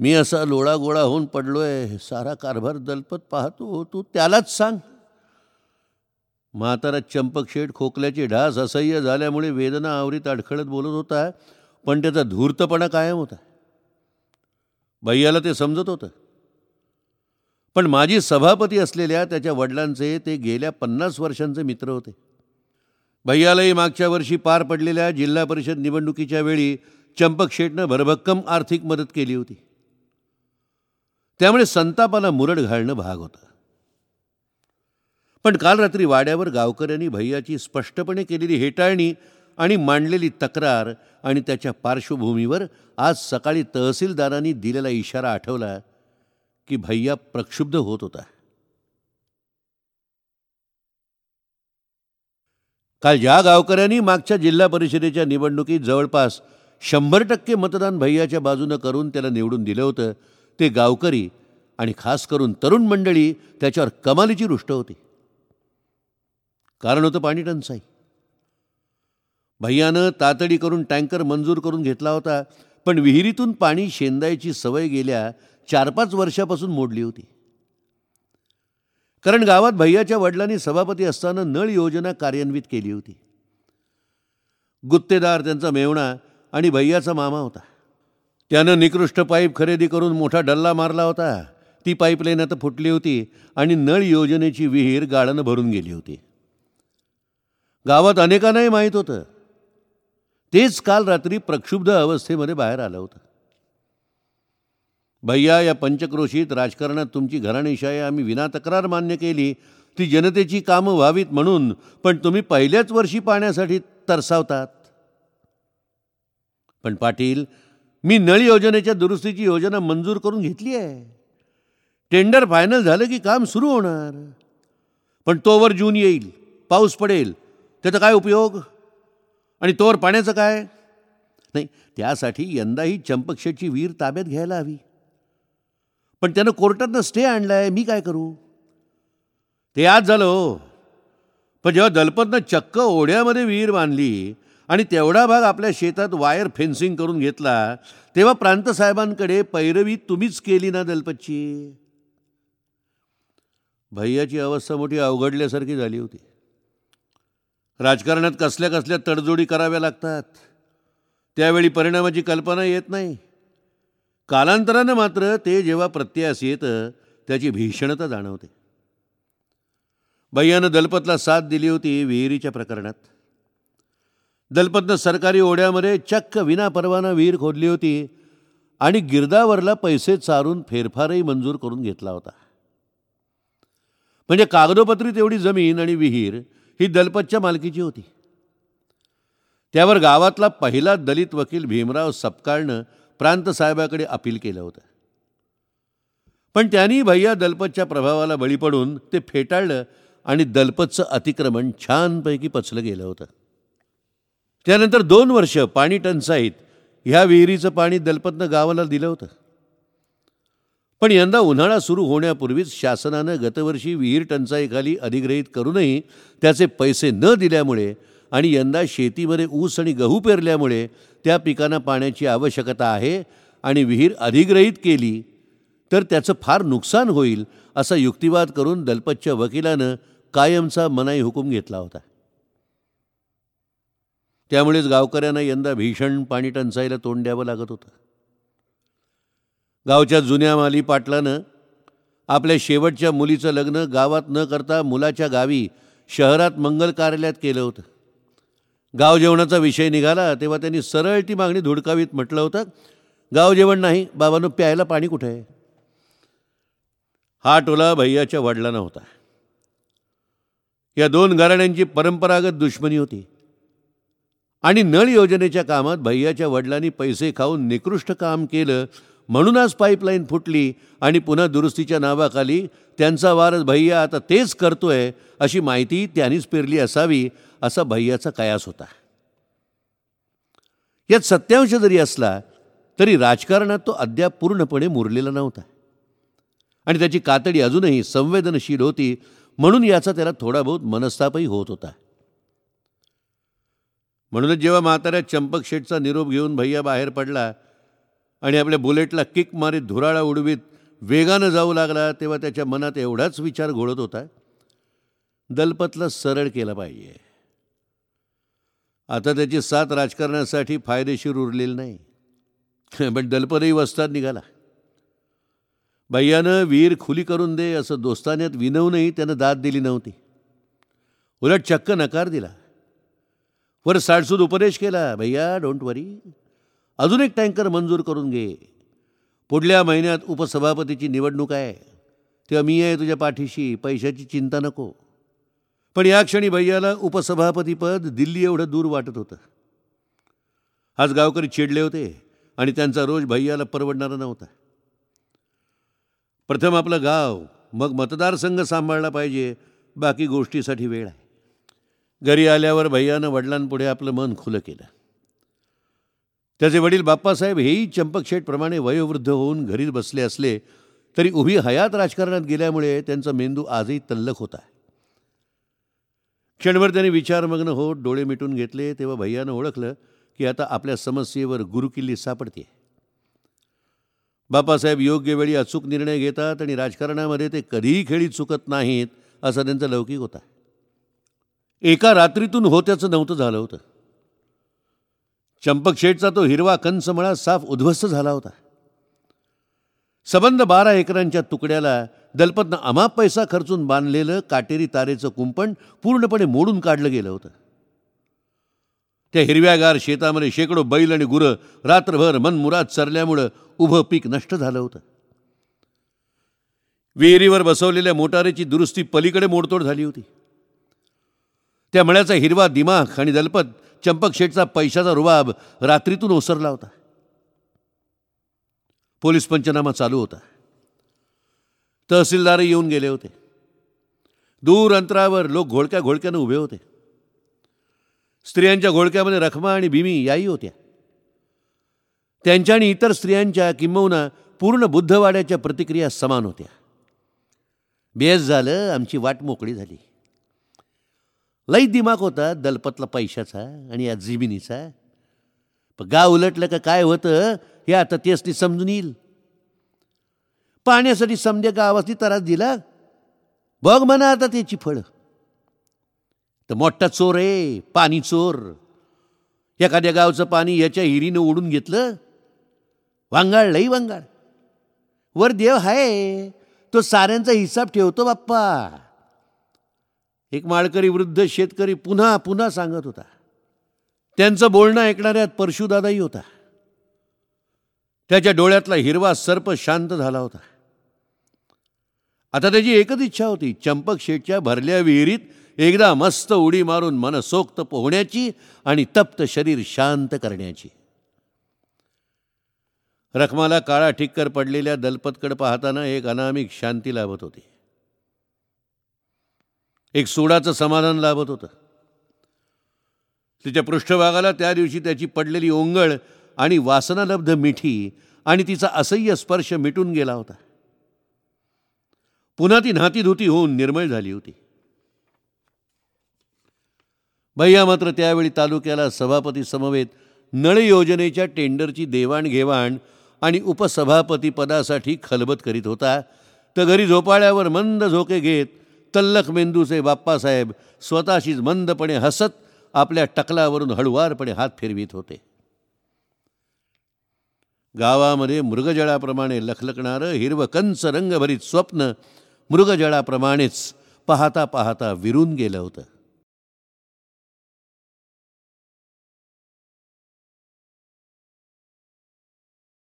मी असा लोळागोळा होऊन पडलो आहे सारा कारभार दलपत पाहतो तू त्यालाच सांग. म्हातारा चंपकशेठ खोकल्याची ढास असह्य झाल्यामुळे वेदना आवरीत अडखळत बोलत होता पण त्याचा धूर्तपणा कायम होता. भैयाला ते समजत होतं. पण माझी सभापती असलेल्या त्याच्या वडिलांचे ते गेल्या पन्नास वर्षांचे मित्र होते. भैयालाही मागच्या वर्षी पार पडलेल्या जिल्हा परिषद निवडणुकीच्या वेळी चंपकशेठनं भरभक्कम आर्थिक मदत केली होती. त्यामुळे संतापाला मुरड घालणं भाग होतं. पण काल रात्री वाड्यावर गावकऱ्यांनी भैयाची स्पष्टपणे केलेली हेटाळणी आणि मांडलेली तक्रार आणि त्याच्या पार्श्वभूमीवर आज सकाळी तहसीलदारांनी दिलेला इशारा आठवला की भैया प्रक्षुब्ध होत होता. काल ज्या गावकऱ्यांनी मागच्या जिल्हा परिषदेच्या निवडणुकीत जवळपास शंभर टक्के मतदान भैयाच्या बाजूनं करून त्याला निवडून दिलं होतं ते गावकरी आणि खास करून तरुण मंडळी त्याच्यावर कमालीची रुष्ट होती. कारण होतं पाणी टंचाई. भैयानं तातडी करून टँकर मंजूर करून घेतला होता पण विहिरीतून पाणी शेंदायची सवय गेल्या चार पाच वर्षापासून मोडली होती. कारण गावात भैयाच्या वडिलांनी सभापती असताना नळ योजना कार्यान्वित केली होती. गुत्तेदार त्यांचा मेवणा आणि भैयाचा मामा होता. त्यानं निकृष्ट पाईप खरेदी करून मोठा डल्ला मारला होता. ती पाईपलाईन आता फुटली होती आणि नळ योजनेची विहीर गाळानं भरून गेली होती. गावात अनेकांनाही माहीत होतं. तेच काल रात्री प्रक्षुब्ध अवस्थेमध्ये बाहेर आलं होतं. भैया या पंचक्रोशीत राजकारणात तुमची घराणेशाही आम्ही विना तक्रार मान्य केली. ती जनतेची कामं व्हावीत म्हणून पण तुम्ही पहिल्याच वर्षी पाण्यासाठी तरसावतात. पण पाटील मी नळ योजनेच्या दुरुस्तीची योजना मंजूर करून घेतली आहे. टेंडर फायनल झालं की काम सुरू होणार. पण तोवर जून येईल पाऊस पडेल त्याचा काय उपयोग? आणि तोवर पाण्याचं काय? नाही त्यासाठी यंदाही चंपकशेटची वीर ताब्यात घ्यायला हवी. पण त्यानं कोर्टातनं स्टे आणलाय मी काय करू? ते आज झालं हो. पण जेव्हा दलपतनं चक्क ओढ्यामध्ये विहीर बांधली आणि तेवढा भाग आपल्या शेतात वायर फेन्सिंग करून घेतला तेव्हा प्रांतसाहेबांकडे पैरवी तुम्हीच केली ना दलपतची? भैयाची अवस्था मोठी अवघडल्यासारखी झाली होती. राजकारणात कसल्या कसल्या तडजोडी कराव्या लागतात? त्यावेळी परिणामाची कल्पना येत नाही. कालांतरानं मात्र ते जेव्हा प्रत्यास येतं त्याची भीषणता जाणवते. भैयानं दलपतला साथ दिली होती विहिरीच्या प्रकरणात. दलपतनं सरकारी ओढ्यामध्ये चक्क विना परवाना विहीर खोदली होती आणि गिरदावरला पैसे चारून फेरफारही मंजूर करून घेतला होता. म्हणजे कागदोपत्री तेवढी जमीन आणि विहीर ही दलपतच्या मालकीची होती. त्यावर गावातला पहिला दलित वकील भीमराव सपकाळनं प्रांतसाहेबाकडे अपील केलं होतं. पण त्यांनी भैया दलपतच्या प्रभावाला बळी पडून ते फेटाळलं आणि दलपतचं अतिक्रमण छानपैकी पचलं गेलं होतं. त्यानंतर दोन वर्ष पाणी टंचाईत ह्या विहिरीचं पाणी दलपतनं गावाला दिलं होतं. पण यंदा उन्हाळा सुरू होण्यापूर्वीच शासनानं गतवर्षी विहीर टंचाईखाली अधिग्रहित करूनही त्याचे पैसे न दिल्यामुळे आणि यंदा शेतीमध्ये ऊस आणि गहू पेरल्यामुळे त्या पिकांना पाण्याची आवश्यकता आहे आणि विहीर अधिग्रहित केली तर त्याचं फार नुकसान होईल असा युक्तिवाद करून दलपतच्या वकिलानं कायमचा मनाई हुकूम घेतला होता. त्यामुळेच गावकऱ्यांना यंदा भीषण पाणी टंचाईला तोंड द्यावं लागत होतं. गावच्या जुन्या माली पाटलानं आपल्या शेवटच्या मुलीचं लग्न गावात न करता मुलाच्या गावी शहरात मंगल कार्यालयात केलं होतं. गाव जेवणाचा विषय निघाला तेव्हा त्यांनी सरळ ती मागणी धुडकावीत म्हटलं होतं गाव जेवण नाही बाबांनो प्यायला पाणी कुठे आहे? हा टोला भैयाच्या वडिलांना होता. या दोन घराण्यांची परंपरागत दुश्मनी होती. आणि नळ योजनेच्या कामात भैयाच्या वडिलांनी पैसे खाऊन निकृष्ट काम केलं म्हणून आज पाईपलाईन फुटली आणि पुन्हा दुरुस्तीच्या नावाखाली त्यांचा वारस भैया आता तेच करतोय अशी माहिती त्यांनीच पेरली असावी असा भैयाचा कयास होता. यात सत्यांश जरी असला तरी राजकारणात तो अद्याप पूर्णपणे मुरलेला नव्हता. आणि त्याची कातडी अजूनही संवेदनशील होती म्हणून याचा त्याला थोडा बहुत मनस्तापही होत होता. म्हणूनच जेव्हा म्हाताऱ्या चंपक शेठचा निरोप घेऊन भैया बाहेर पडला आणि आपल्या बुलेटला किक मारीत धुराळा उडवीत वेगानं जाऊ लागला तेव्हा त्याच्या मनात एवढाच विचार घोळत होता दलपतला सरळ केला पाहिजे. आता त्याची साथ राजकारणासाठी फायदेशीर उरलेली नाही. पण दलपतही वस्तात निघाला. भैयानं वीर खुली करून दे असं दोस्तान्यात विनवूनही त्यानं दाद दिली नव्हती. उलट चक्क नकार दिला. वर साडसूद उपदेश केला भैया डोंट वरी अजून एक टँकर मंजूर करून घे. पुढल्या महिन्यात उपसभापतीची निवडणूक आहे. तेव्हा मी आहे तुझ्या पाठीशी पैशाची चिंता नको. पण या क्षणी भैयाला उपसभापतीपद दिल्ली एवढं दूर वाटत होतं. आज गावकरी चिडले होते आणि त्यांचा रोज भैयाला परवडणारा नव्हता. प्रथम आपलं गाव मग मतदारसंघ सांभाळला पाहिजे. बाकी गोष्टीसाठी वेळ आहे. घरी आल्यावर भैयानं वडिलांपुढे आपलं मन खुलं केलं. त्याचे वडील बाप्पासाहेब हेही चंपकशेठप्रमाणे वयोवृद्ध होऊन घरीच बसले असले तरी उभी हयात राजकारणात गेल्यामुळे त्यांचा मेंदू आजही तल्लख होता. क्षणभर त्यांनी विचारमग्न होत डोळे मिटून घेतले तेव्हा भैयानं ओळखलं की आता आपल्या समस्येवर गुरुकिल्ली सापडते बापासाहेब योग्य वेळी अचूक निर्णय घेतात आणि राजकारणामध्ये ते कधीही खेळी चुकत नाहीत असा त्यांचा लौकिक होता. एका रात्रीतून होत्याचं नव्हतं झालं होतं. चंपकशेठचा तो हिरवा कंसमळा साफ उद्ध्वस्त झाला होता. सबंध बारा एकरांच्या तुकड्याला दलपतनं अमाप पैसा खर्चून बांधलेलं काटेरी तारेचं कुंपण पूर्णपणे मोडून काढलं गेलं होतं. त्या हिरव्यागार शेतामध्ये शेकडो बैल आणि गुरं रात्रभर मनमुराद चरल्यामुळं उभं पीक नष्ट झालं होतं. विहिरीवर बसवलेल्या मोटारीची दुरुस्ती पलीकडे मोडतोड झाली होती. त्या मळ्याचा हिरवा दिमाख आणि दलपत चंपकशेठचा पैशाचा रुबाब रात्रीतून ओसरला होता. पोलीस पंचनामा चालू होता. तहसीलदार येऊन गेले होते. दूर अंतरावर लोक घोळक्या घोळक्यानं उभे होते. स्त्रियांच्या घोळक्यामध्ये रखमा आणि भीमी याही होत्या. त्यांच्या आणि इतर स्त्रियांच्या किंबहुना पूर्ण बुद्धवाड्याच्या प्रतिक्रिया समान होत्या. बेस झालं आमची वाट मोकळी झाली. लई दिमाग होता दलपतला पैशाचा आणि या जिमिनीचा. पण गाव उलटलं का काय होतं हे आता तेच ती समजून येईल. पाण्यासाठी समजे गावासनी त्रास दिला. बघ म्हणा आता त्याची फळं. तर मोठा चोर आहे पाणी चोर. एखाद्या गावचं पाणी याच्या हिरीनं ओढून घेतलं. वांगाळ लई वांगाळ. वर देव आहे तो साऱ्यांचा हिसाब ठेवतो बाप्पा. एक माळकरी वृद्ध शेतकरी पुन्हा पुन्हा सांगत होता. त्यांचं बोलणं ऐकणाऱ्यात परशुदादाही होता. त्याच्या डोळ्यातला हिरवा सर्प शांत झाला होता. आता त्याची एकच इच्छा होती चंपक शेठच्या भरल्या विहिरीत एकदा मस्त उडी मारून मनसोक्त पोहण्याची आणि तप्त शरीर शांत करण्याची. रखमाला काळा ठिक्कर पडलेल्या दलपतकड पाहताना एक अनामिक शांती लाभत होती. एक सोडाचं समाधान लाभत होतं. तिच्या पृष्ठभागाला त्या दिवशी त्याची पडलेली ओंगळ आणि वासनालब्ध मिठी आणि तिचा असह्य स्पर्श मिटून गेला होता. पुन्हा ती नातीधुती होऊन निर्मळ झाली होती. भैया मात्र त्यावेळी तालुक्याला सभापती समवेत नळ योजनेच्या टेंडरची देवाणघेवाण आणि उपसभापती पदासाठी खलबत करीत होता तर घरी झोपाळ्यावर मंद झोके घेत तल्लख मेंदूचे बाप्पासाहेब स्वतःशीच मंदपणे हसत आपल्या टकलावरून हळुवारपणे हात फिरवीत होते. गावामध्ये मृगजळाप्रमाणे लखलखणारं हिरवं कंच रंगभरीत स्वप्न मृगजळाप्रमाणेच पाहता पाहता विरून गेलं होतं.